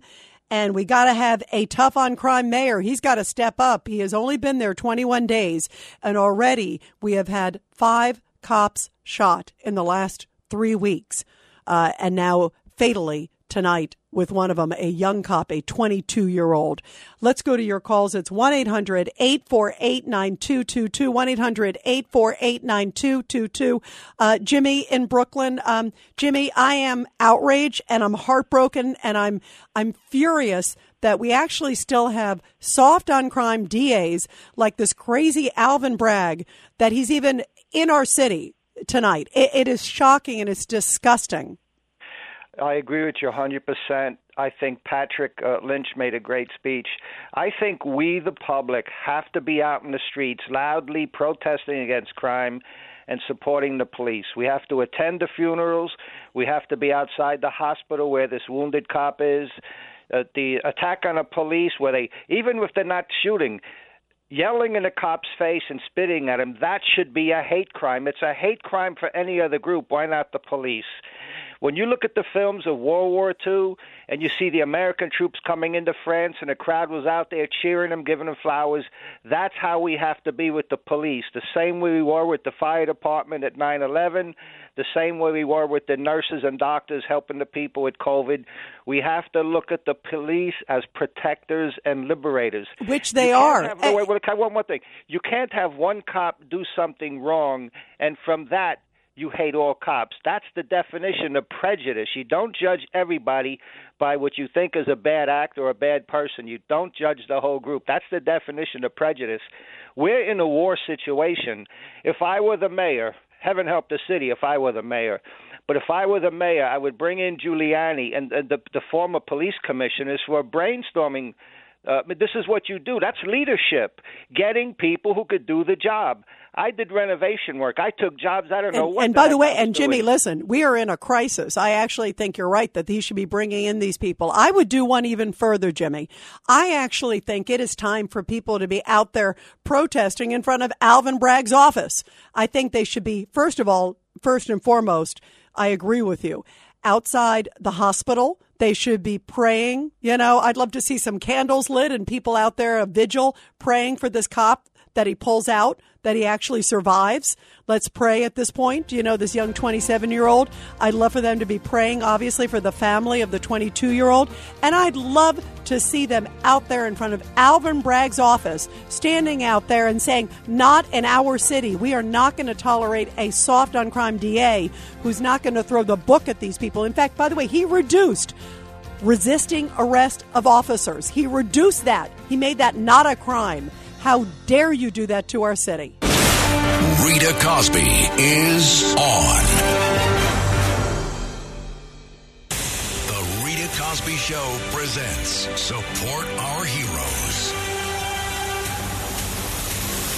And we got to have a tough on crime mayor. He's got to step up. He has only been there 21 days. And already we have had five cops shot in the last three weeks. Uh, and now fatally tonight with one of them, a young cop, a 22 year old. Let's go to your calls. It's 1 800 848 9222. 1 800 848 9222. Uh, Jimmy in Brooklyn. Um, Jimmy, I am outraged and I'm heartbroken and I'm, I'm furious that we actually still have soft on crime DAs like this crazy Alvin Bragg that he's even in our city tonight. it, it is shocking and it's disgusting. I agree with you 100%. I think Patrick uh, Lynch made a great speech. I think we, the public, have to be out in the streets loudly protesting against crime and supporting the police. We have to attend the funerals. We have to be outside the hospital where this wounded cop is. Uh, the attack on a police, where they, even if they're not shooting, yelling in a cop's face and spitting at him, that should be a hate crime. It's a hate crime for any other group. Why not the police? When you look at the films of World War II and you see the American troops coming into France and the crowd was out there cheering them, giving them flowers, that's how we have to be with the police. The same way we were with the fire department at 9 11, the same way we were with the nurses and doctors helping the people with COVID. We have to look at the police as protectors and liberators. Which they are. have- no, wait, wait, one more thing. You can't have one cop do something wrong, and from that, you hate all cops. That's the definition of prejudice. You don't judge everybody by what you think is a bad act or a bad person. You don't judge the whole group. That's the definition of prejudice. We're in a war situation. If I were the mayor, heaven help the city if I were the mayor, but if I were the mayor, I would bring in Giuliani and, the, the former police commissioners who are brainstorming. Uh, this is what you do. That's leadership. Getting people who could do the job. I did renovation work. I took jobs. I don't know And, what. and by the way, and Jimmy, doing. listen, we are in a crisis. I actually think you're right that he should be bringing in these people. I would do one even further, Jimmy. I actually think it is time for people to be out there protesting in front of Alvin Bragg's office. I think they should be, first of all, first and foremost, I agree with you. Outside the hospital, they should be praying. You know, I'd love to see some candles lit and people out there, a vigil, praying for this cop that he pulls out, that he actually survives. Let's pray at this point. You know, this young 27 year old. I'd love for them to be praying, obviously, for the family of the 22 year old. And I'd love to see them out there in front of Alvin Bragg's office, standing out there and saying, Not in our city. We are not going to tolerate a soft on crime DA who's not going to throw the book at these people. In fact, by the way, he reduced resisting arrest of officers. He reduced that. He made that not a crime. How dare you do that to our city? Rita Cosby is on. The Rita Cosby Show presents Support Our Heroes.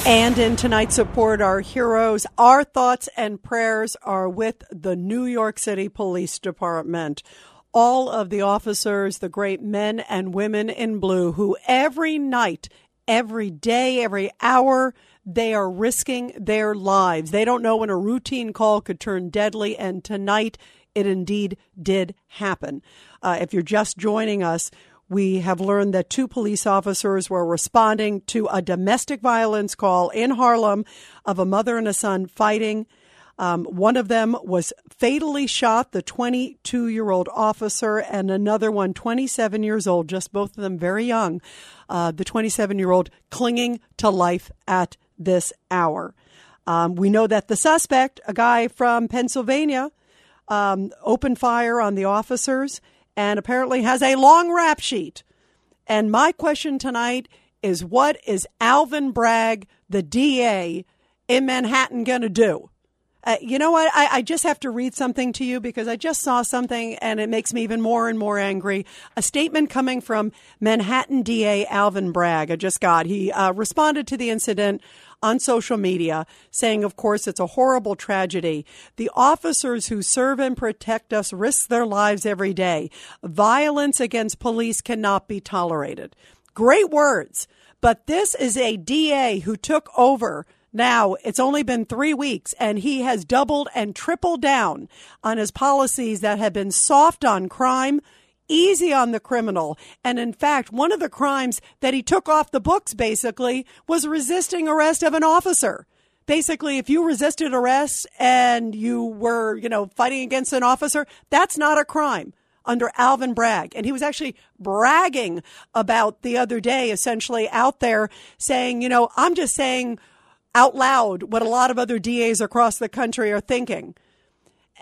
And in tonight's support, our heroes, our thoughts and prayers are with the New York City Police Department. All of the officers, the great men and women in blue who every night, every day, every hour, they are risking their lives. They don't know when a routine call could turn deadly, and tonight it indeed did happen. Uh, if you're just joining us, we have learned that two police officers were responding to a domestic violence call in Harlem of a mother and a son fighting. Um, one of them was fatally shot, the 22 year old officer, and another one, 27 years old, just both of them very young, uh, the 27 year old clinging to life at this hour. Um, we know that the suspect, a guy from Pennsylvania, um, opened fire on the officers and apparently has a long rap sheet. And my question tonight is what is Alvin Bragg, the DA in Manhattan, going to do? Uh, you know what? I, I just have to read something to you because I just saw something and it makes me even more and more angry. A statement coming from Manhattan DA Alvin Bragg. I just got. He uh, responded to the incident on social media saying, of course, it's a horrible tragedy. The officers who serve and protect us risk their lives every day. Violence against police cannot be tolerated. Great words. But this is a DA who took over now, it's only been three weeks, and he has doubled and tripled down on his policies that have been soft on crime, easy on the criminal. And in fact, one of the crimes that he took off the books basically was resisting arrest of an officer. Basically, if you resisted arrest and you were, you know, fighting against an officer, that's not a crime under Alvin Bragg. And he was actually bragging about the other day, essentially out there saying, you know, I'm just saying out loud what a lot of other DAs across the country are thinking.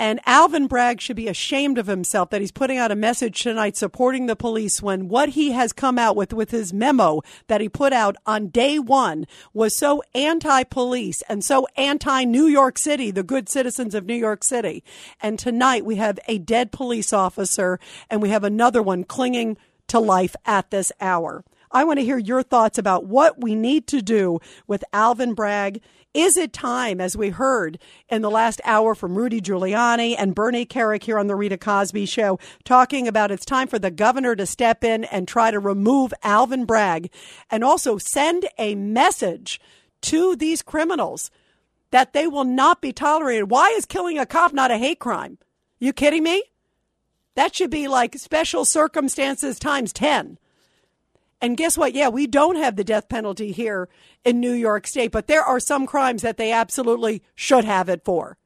And Alvin Bragg should be ashamed of himself that he's putting out a message tonight supporting the police when what he has come out with with his memo that he put out on day one was so anti-police and so anti-New York City, the good citizens of New York City. And tonight we have a dead police officer and we have another one clinging to life at this hour. I want to hear your thoughts about what we need to do with Alvin Bragg. Is it time, as we heard in the last hour from Rudy Giuliani and Bernie Kerik here on the Rita Cosby Show, talking about it's time for the governor to step in and try to remove Alvin Bragg and also send a message to these criminals that they will not be tolerated. Why is killing a cop not a hate crime? You kidding me? That should be like special circumstances times 10. And guess what? Yeah, we don't have the death penalty here in New York State, but there are some crimes that they absolutely should have it for.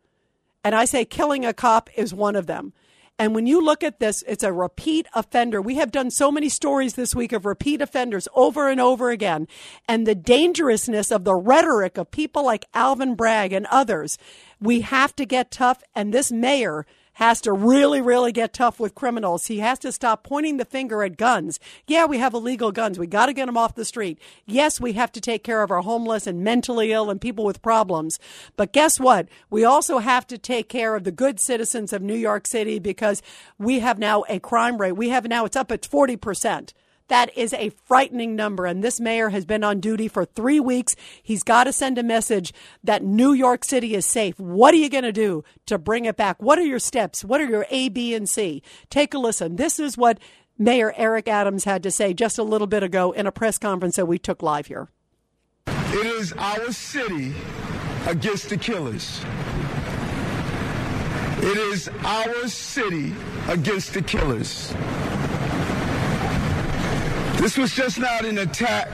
And I say killing a cop is one of them. And when you look at this, it's a repeat offender. We have done so many stories this week of repeat offenders over and over again. And the dangerousness of the rhetoric of people like Alvin Bragg and others. We have to get tough. And this mayor has to really, really get tough with criminals. He has to stop pointing the finger at guns. Yeah, we have illegal guns. We got to get them off the street. Yes, we have to take care of our homeless and mentally ill and people with problems. But guess what? We also have to take care of the good citizens of New York City because we have now a crime rate. We have now, it's up at 40%. That is a frightening number. And this mayor has been on duty for three weeks. He's got to send a message that New York City is safe. What are you going to do to bring it back? What are your steps? What are your A, B, and C? Take a listen. This is what Mayor Eric Adams had to say just a little bit ago in a press conference that we took live here. It is our city against the killers. It is our city against the killers. This was just not an attack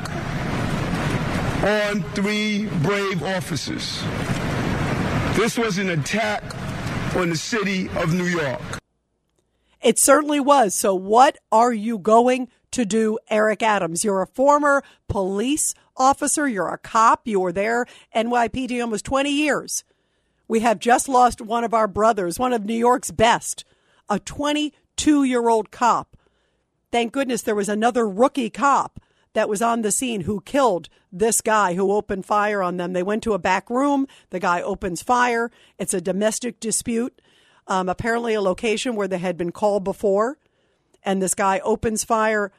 on three brave officers. This was an attack on the city of New York. It certainly was. So, what are you going to do, Eric Adams? You're a former police officer, you're a cop, you were there, NYPD almost 20 years. We have just lost one of our brothers, one of New York's best, a 22 year old cop Thank goodness there was another rookie cop that was on the scene who killed this guy who opened fire on them. They went to a back room. The guy opens fire. It's a domestic dispute, um, apparently a location where they had been called before. And this guy opens fire,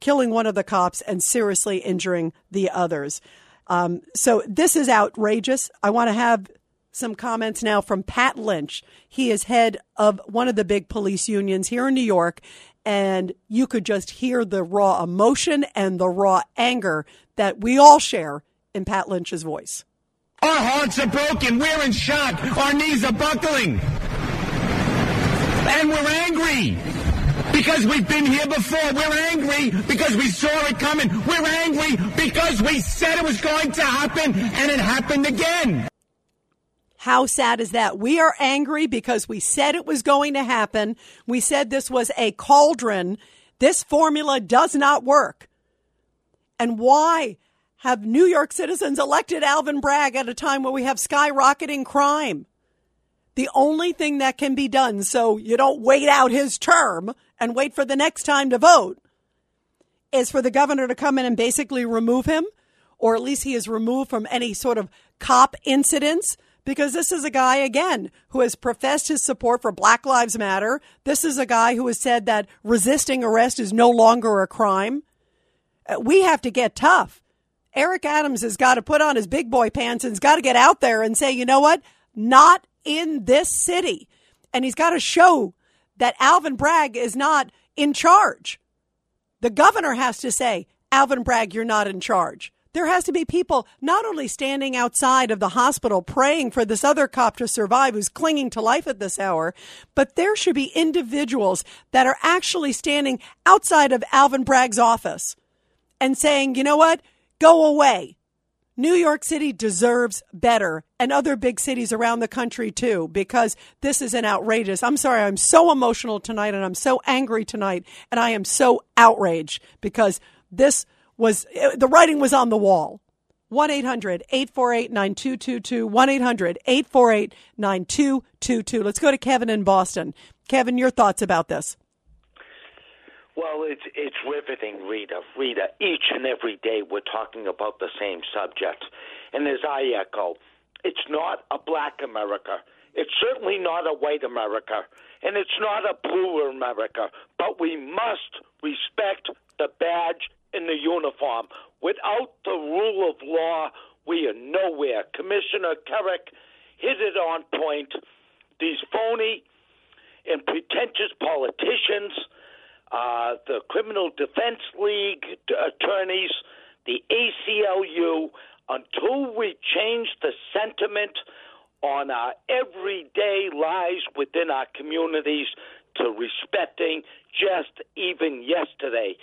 killing one of the cops and seriously injuring the others. Um, so this is outrageous. I want to have some comments now from Pat Lynch. He is head of one of the big police unions here in New York, and you could just hear the raw emotion and the raw anger that we all share in Pat Lynch's voice. Our hearts are broken. We're in shock. Our knees are buckling. And we're angry because we've been here before. We're angry because we saw it coming. We're angry because we said it was going to happen and it happened again. How sad is that? We are angry because we said it was going to happen. We said this was a cauldron. This formula does not work. And why have New York citizens elected Alvin Bragg at a time where we have skyrocketing crime? The only thing that can be done so you don't wait out his term and wait for the next time to vote is for the governor to come in and basically remove him, or at least he is removed from any sort of cop incidents because this is a guy, again, who has professed his support for Black Lives Matter. This is a guy who has said that resisting arrest is no longer a crime. Uh, we have to get tough. Eric Adams has got to put on his big boy pants and has got to get out there and say, you know what? Not in this city. And he's got to show that Alvin Bragg is not in charge. The governor has to say, Alvin Bragg, you're not in charge. There has to be people not only standing outside of the hospital praying for this other cop to survive who's clinging to life at this hour, but there should be individuals that are actually standing outside of Alvin Bragg's office and saying, you know what? Go away. New York City deserves better and other big cities around the country too, because this is an outrageous. I'm sorry, I'm so emotional tonight and I'm so angry tonight and I am so outraged because this was eh, the writing was on the wall. 1 800 848 9222. 1 800 848 9222. Let's go to Kevin in Boston. Kevin, your thoughts about this? Well, it's it's riveting, Rita. Rita, each and every day we're talking about the same subject. And as I echo, it's not a black America. It's certainly not a white America. And it's not a blue America. But we must respect the badge in the uniform. Without the rule of law, we are nowhere. Commissioner Kerik hit it on point. These phony and pretentious politicians, uh, the Criminal Defense League attorneys, the ACLU, until we change the sentiment on our everyday lives within our communities to respecting just even yesterday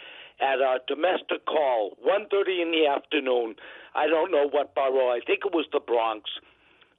at a domestic call 1.30 in the afternoon i don't know what borough i think it was the bronx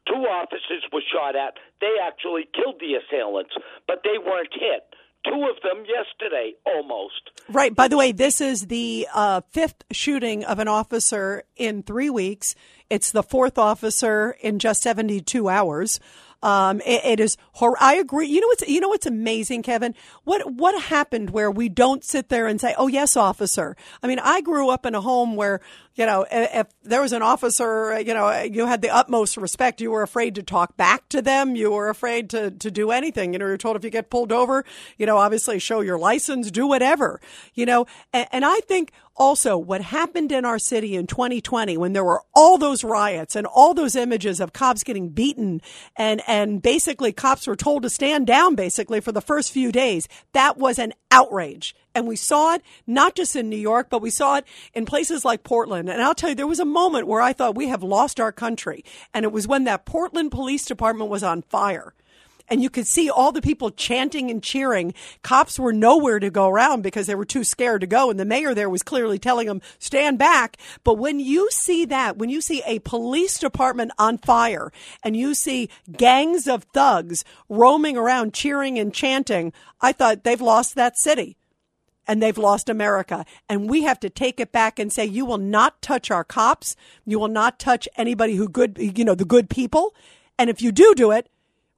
two officers were shot at they actually killed the assailants but they weren't hit two of them yesterday almost Right. By the way, this is the uh, fifth shooting of an officer in three weeks. It's the fourth officer in just 72 hours. Um, it, it is. Hor- I agree. You know what's you know what's amazing, Kevin. What what happened where we don't sit there and say, "Oh yes, officer." I mean, I grew up in a home where you know if, there was an officer, you know, you had the utmost respect. You were afraid to talk back to them. You were afraid to to do anything. You know, you're told if you get pulled over, you know, obviously show your license, do whatever. You know, and, and I think also what happened in our city in 2020 when there were all those riots and all those images of cops getting beaten and and basically cops were told to stand down basically for the first few days that was an outrage. And we saw it not just in New York but we saw it in places like Portland. And I'll tell you there was a moment where I thought we have lost our country. And it was when that Portland police department was on fire and you could see all the people chanting and cheering. Cops were nowhere to go around because they were too scared to go. And the mayor there was clearly telling them, stand back. But when you see that, when you see a police department on fire and you see gangs of thugs roaming around cheering and chanting, I thought they've lost that city and they've lost America. And we have to take it back and say, you will not touch our cops. You will not touch anybody who good, you know, the good people. And if you do do it,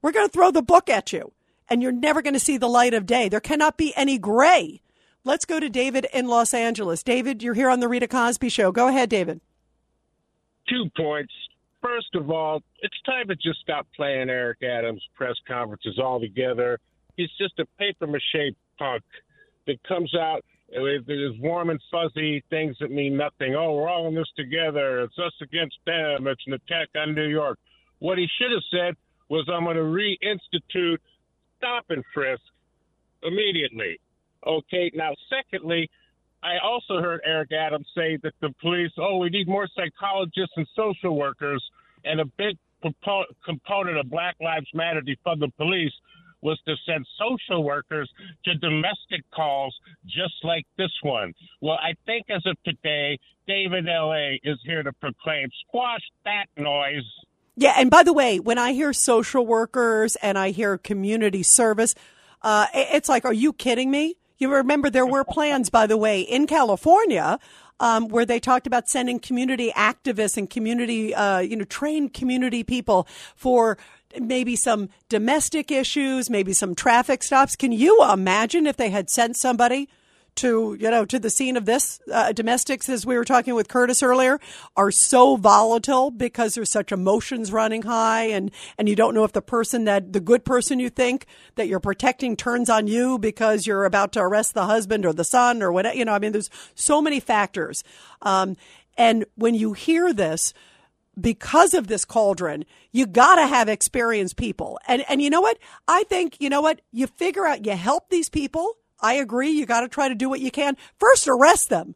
we're going to throw the book at you and you're never going to see the light of day. There cannot be any gray. Let's go to David in Los Angeles. David, you're here on the Rita Cosby show. Go ahead, David. Two points. First of all, it's time to just stop playing Eric Adams press conferences altogether. He's just a paper mache punk that comes out with his warm and fuzzy things that mean nothing. Oh, we're all in this together. It's us against them. It's an attack on New York. What he should have said was, I'm going to reinstitute stop and frisk immediately. Okay. Now, secondly, I also heard Eric Adams say that the police, oh, we need more psychologists and social workers, and a big component of Black Lives Matter defund the police was to send social workers to domestic calls just like this one. Well, I think as of today, David L.A. is here to proclaim squash that noise. Yeah, and by the way, when I hear social workers and I hear community service, uh, it's like, are you kidding me? You remember there were plans, by the way, in California. Um, where they talked about sending community activists and community, uh, you know, trained community people for maybe some domestic issues, maybe some traffic stops. Can you imagine if they had sent somebody to you know to the scene of this uh, domestics as we were talking with Curtis earlier are so volatile because there's such emotions running high and and you don't know if the person that the good person you think that you're protecting turns on you because you're about to arrest the husband or the son or whatever you know I mean there's so many factors um, and when you hear this because of this cauldron, you got to have experienced people. And and you know what? I think you know what? You figure out you help these people. I agree. You got to try to do what you can. First, arrest them.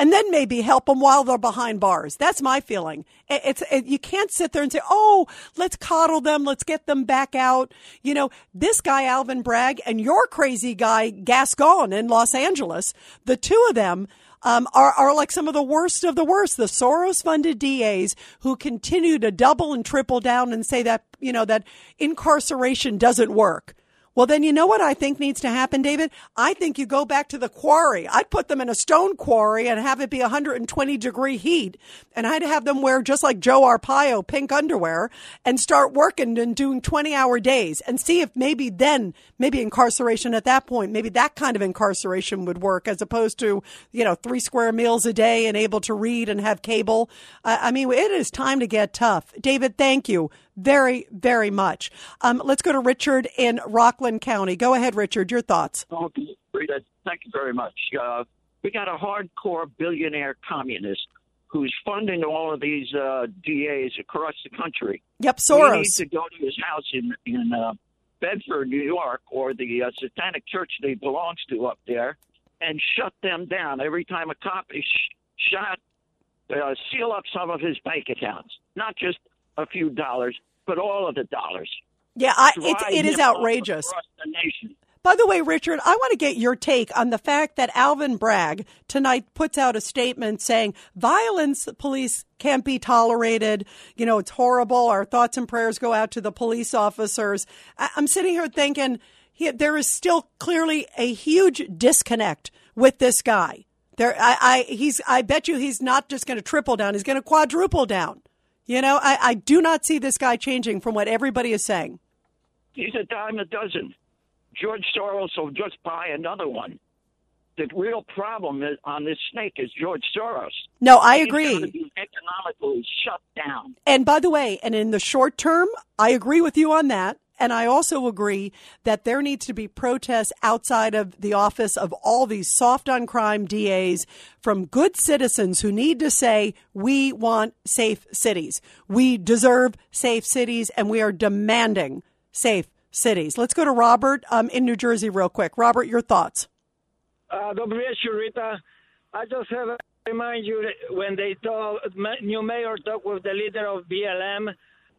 And then maybe help them while they're behind bars. That's my feeling. It's it, you can't sit there and say, "Oh, let's coddle them, let's get them back out." You know, this guy Alvin Bragg and your crazy guy Gascon in Los Angeles, the two of them um, are, are like some of the worst of the worst. The Soros funded DAs who continue to double and triple down and say that, you know, that incarceration doesn't work. Well, then you know what I think needs to happen, David? I think you go back to the quarry. I'd put them in a stone quarry and have it be 120 degree heat. And I'd have them wear just like Joe Arpaio pink underwear and start working and doing 20 hour days and see if maybe then, maybe incarceration at that point, maybe that kind of incarceration would work as opposed to, you know, three square meals a day and able to read and have cable. Uh, I mean, it is time to get tough. David, thank you very, very much. Um, let's go to Richard in Rockland County. Go ahead, Richard. Your thoughts. Okay, Rita, thank you very much. Uh, we got a hardcore billionaire communist who's funding all of these uh, DAs across the country. Yep, Soros. We need to go to his house in in uh, Bedford, New York, or the uh, Satanic Church that he belongs to up there, and shut them down every time a cop is sh- shot. Uh, seal up some of his bank accounts, not just a few dollars, but all of the dollars. Yeah, I, it's it is outrageous. By the way, Richard, I want to get your take on the fact that Alvin Bragg tonight puts out a statement saying violence police can't be tolerated. You know, it's horrible. Our thoughts and prayers go out to the police officers. I- I'm sitting here thinking he, there is still clearly a huge disconnect with this guy. There, I, I, he's, I bet you he's not just going to triple down. He's going to quadruple down. You know, I, I do not see this guy changing from what everybody is saying. He's a dime a dozen. George Soros will just buy another one. The real problem is, on this snake is George Soros. No, I He's agree. be economically shut down. And by the way, and in the short term, I agree with you on that. And I also agree that there needs to be protests outside of the office of all these soft on crime DAs from good citizens who need to say, we want safe cities. We deserve safe cities and we are demanding safe cities. Let's go to Robert um, in New Jersey real quick. Robert, your thoughts. Uh, you, Rita. I just have to remind you when they talk, new mayor talked with the leader of BLM.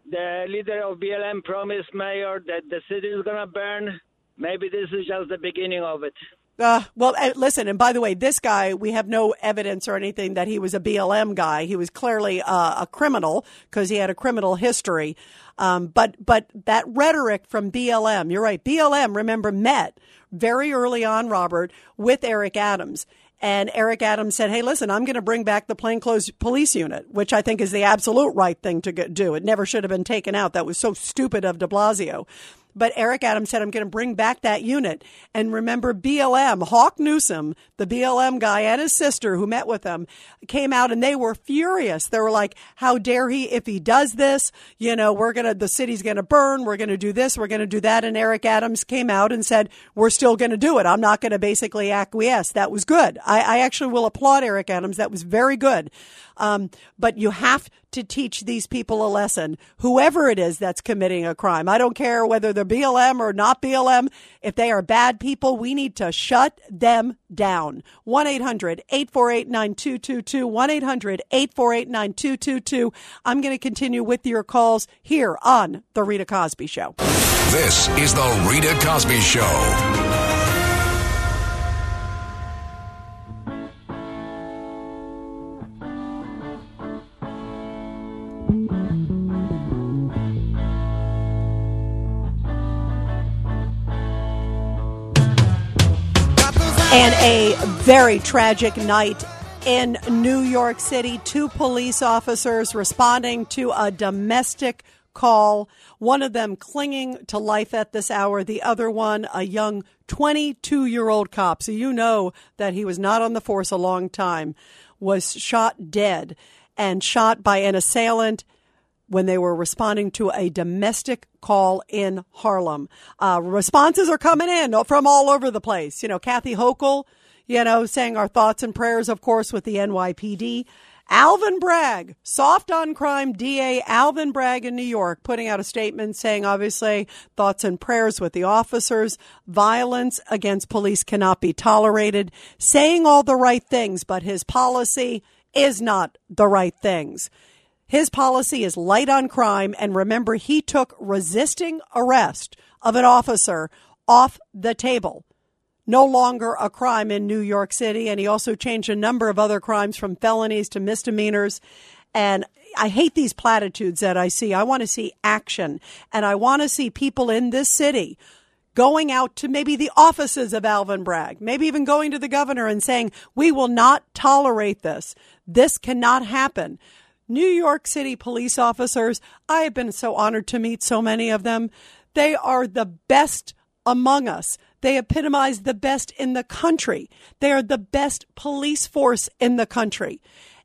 The leader of BLM promised mayor that the city is gonna burn. Maybe this is just the beginning of it. Uh, well, uh, listen, and by the way, this guy, we have no evidence or anything that he was a BLM guy. He was clearly uh, a criminal because he had a criminal history. Um, but but that rhetoric from BLM, you're right. BLM, remember, met very early on, Robert, with Eric Adams. And Eric Adams said, Hey, listen, I'm going to bring back the plainclothes police unit, which I think is the absolute right thing to do. It never should have been taken out. That was so stupid of de Blasio. But Eric Adams said, I'm going to bring back that unit. And remember, BLM, Hawk Newsom, the BLM guy and his sister who met with him, came out and they were furious. They were like, how dare he, if he does this, you know, we're going to, the city's going to burn. We're going to do this. We're going to do that. And Eric Adams came out and said, we're still going to do it. I'm not going to basically acquiesce. That was good. I, I actually will applaud Eric Adams. That was very good. Um, but you have to teach these people a lesson, whoever it is that's committing a crime. I don't care whether they're BLM or not BLM. If they are bad people, we need to shut them down. 1 800 848 9222. 1 800 848 9222. I'm going to continue with your calls here on The Rita Cosby Show. This is the Rita Cosby Show. And a very tragic night in New York City. Two police officers responding to a domestic call. One of them clinging to life at this hour. The other one, a young 22 year old cop. So you know that he was not on the force a long time, was shot dead and shot by an assailant when they were responding to a domestic call in Harlem. Uh, responses are coming in from all over the place. You know, Kathy Hochul, you know, saying our thoughts and prayers, of course, with the NYPD. Alvin Bragg, soft on crime DA Alvin Bragg in New York, putting out a statement saying, obviously, thoughts and prayers with the officers. Violence against police cannot be tolerated. Saying all the right things, but his policy is not the right things. His policy is light on crime. And remember, he took resisting arrest of an officer off the table. No longer a crime in New York City. And he also changed a number of other crimes from felonies to misdemeanors. And I hate these platitudes that I see. I want to see action. And I want to see people in this city going out to maybe the offices of Alvin Bragg, maybe even going to the governor and saying, we will not tolerate this. This cannot happen. New York City police officers, I have been so honored to meet so many of them. They are the best among us. They epitomize the best in the country. They are the best police force in the country.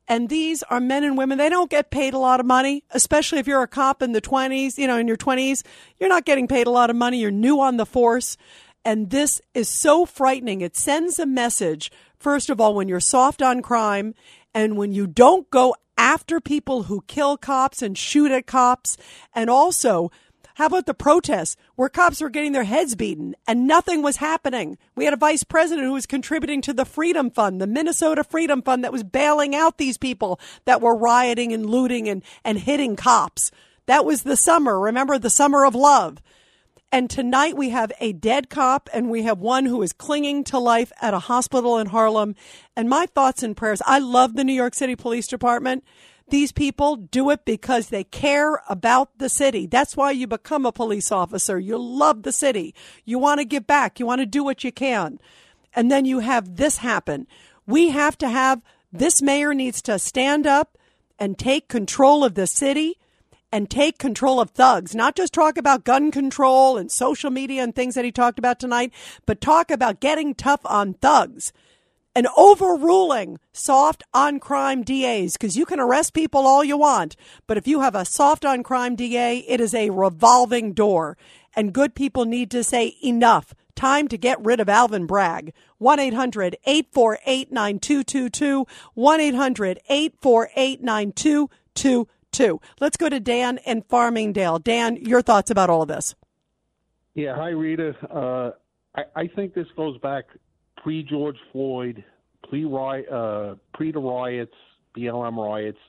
And these are men and women. They don't get paid a lot of money, especially if you're a cop in the 20s, you know, in your 20s. You're not getting paid a lot of money. You're new on the force. And this is so frightening. It sends a message, first of all, when you're soft on crime and when you don't go after people who kill cops and shoot at cops. And also, how about the protests where cops were getting their heads beaten and nothing was happening? We had a vice president who was contributing to the Freedom Fund, the Minnesota Freedom Fund that was bailing out these people that were rioting and looting and, and hitting cops. That was the summer. Remember the summer of love. And tonight we have a dead cop and we have one who is clinging to life at a hospital in Harlem. And my thoughts and prayers. I love the New York City Police Department. These people do it because they care about the city. That's why you become a police officer. You love the city. You want to give back. You want to do what you can. And then you have this happen. We have to have this mayor needs to stand up and take control of the city and take control of thugs, not just talk about gun control and social media and things that he talked about tonight, but talk about getting tough on thugs and overruling soft on crime DAs because you can arrest people all you want. But if you have a soft on crime DA, it is a revolving door. And good people need to say enough. Time to get rid of Alvin Bragg. 1 800 848 9222. 1 800 848 9222. Let's go to Dan in Farmingdale. Dan, your thoughts about all of this? Yeah, hi, Rita. Uh, I, I think this goes back pre George Floyd, pre uh, pre the riots, BLM riots.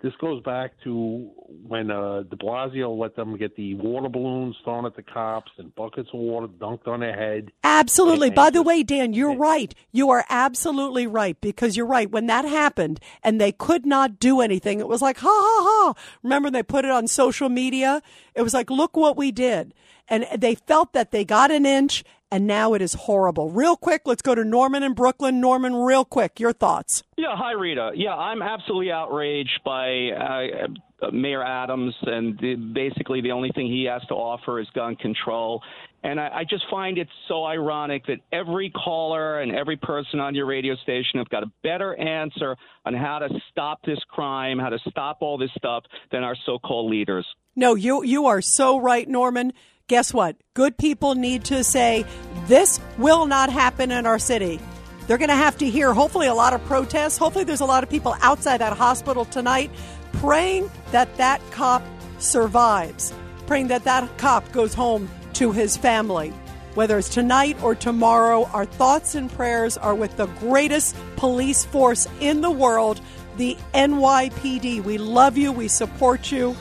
This goes back to when uh, De Blasio let them get the water balloons thrown at the cops and buckets of water dunked on their head. Absolutely. By the way, Dan, you're right. You are absolutely right because you're right. When that happened and they could not do anything, it was like, ha ha ha. Remember, they put it on social media? It was like, look what we did. And they felt that they got an inch and now it is horrible. Real quick, let's go to Norman in Brooklyn. Norman, real quick, your thoughts. Yeah, hi, Rita. Yeah, I'm absolutely outraged by uh, Mayor Adams, and the, basically the only thing he has to offer is gun control. And I, I just find it so ironic that every caller and every person on your radio station have got a better answer on how to stop this crime, how to stop all this stuff than our so-called leaders. No, you you are so right, Norman guess what? Good people need to say, this will not happen in our city. They're going to have to hear, hopefully, a lot of protests. Hopefully, there's a lot of people outside that hospital tonight praying that that cop survives, praying that that cop goes home to his family. Whether it's tonight or tomorrow, our thoughts and prayers are with the greatest police force in the world, the NYPD. We love you, we support you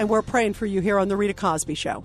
and we're praying for you here on The Rita Cosby Show.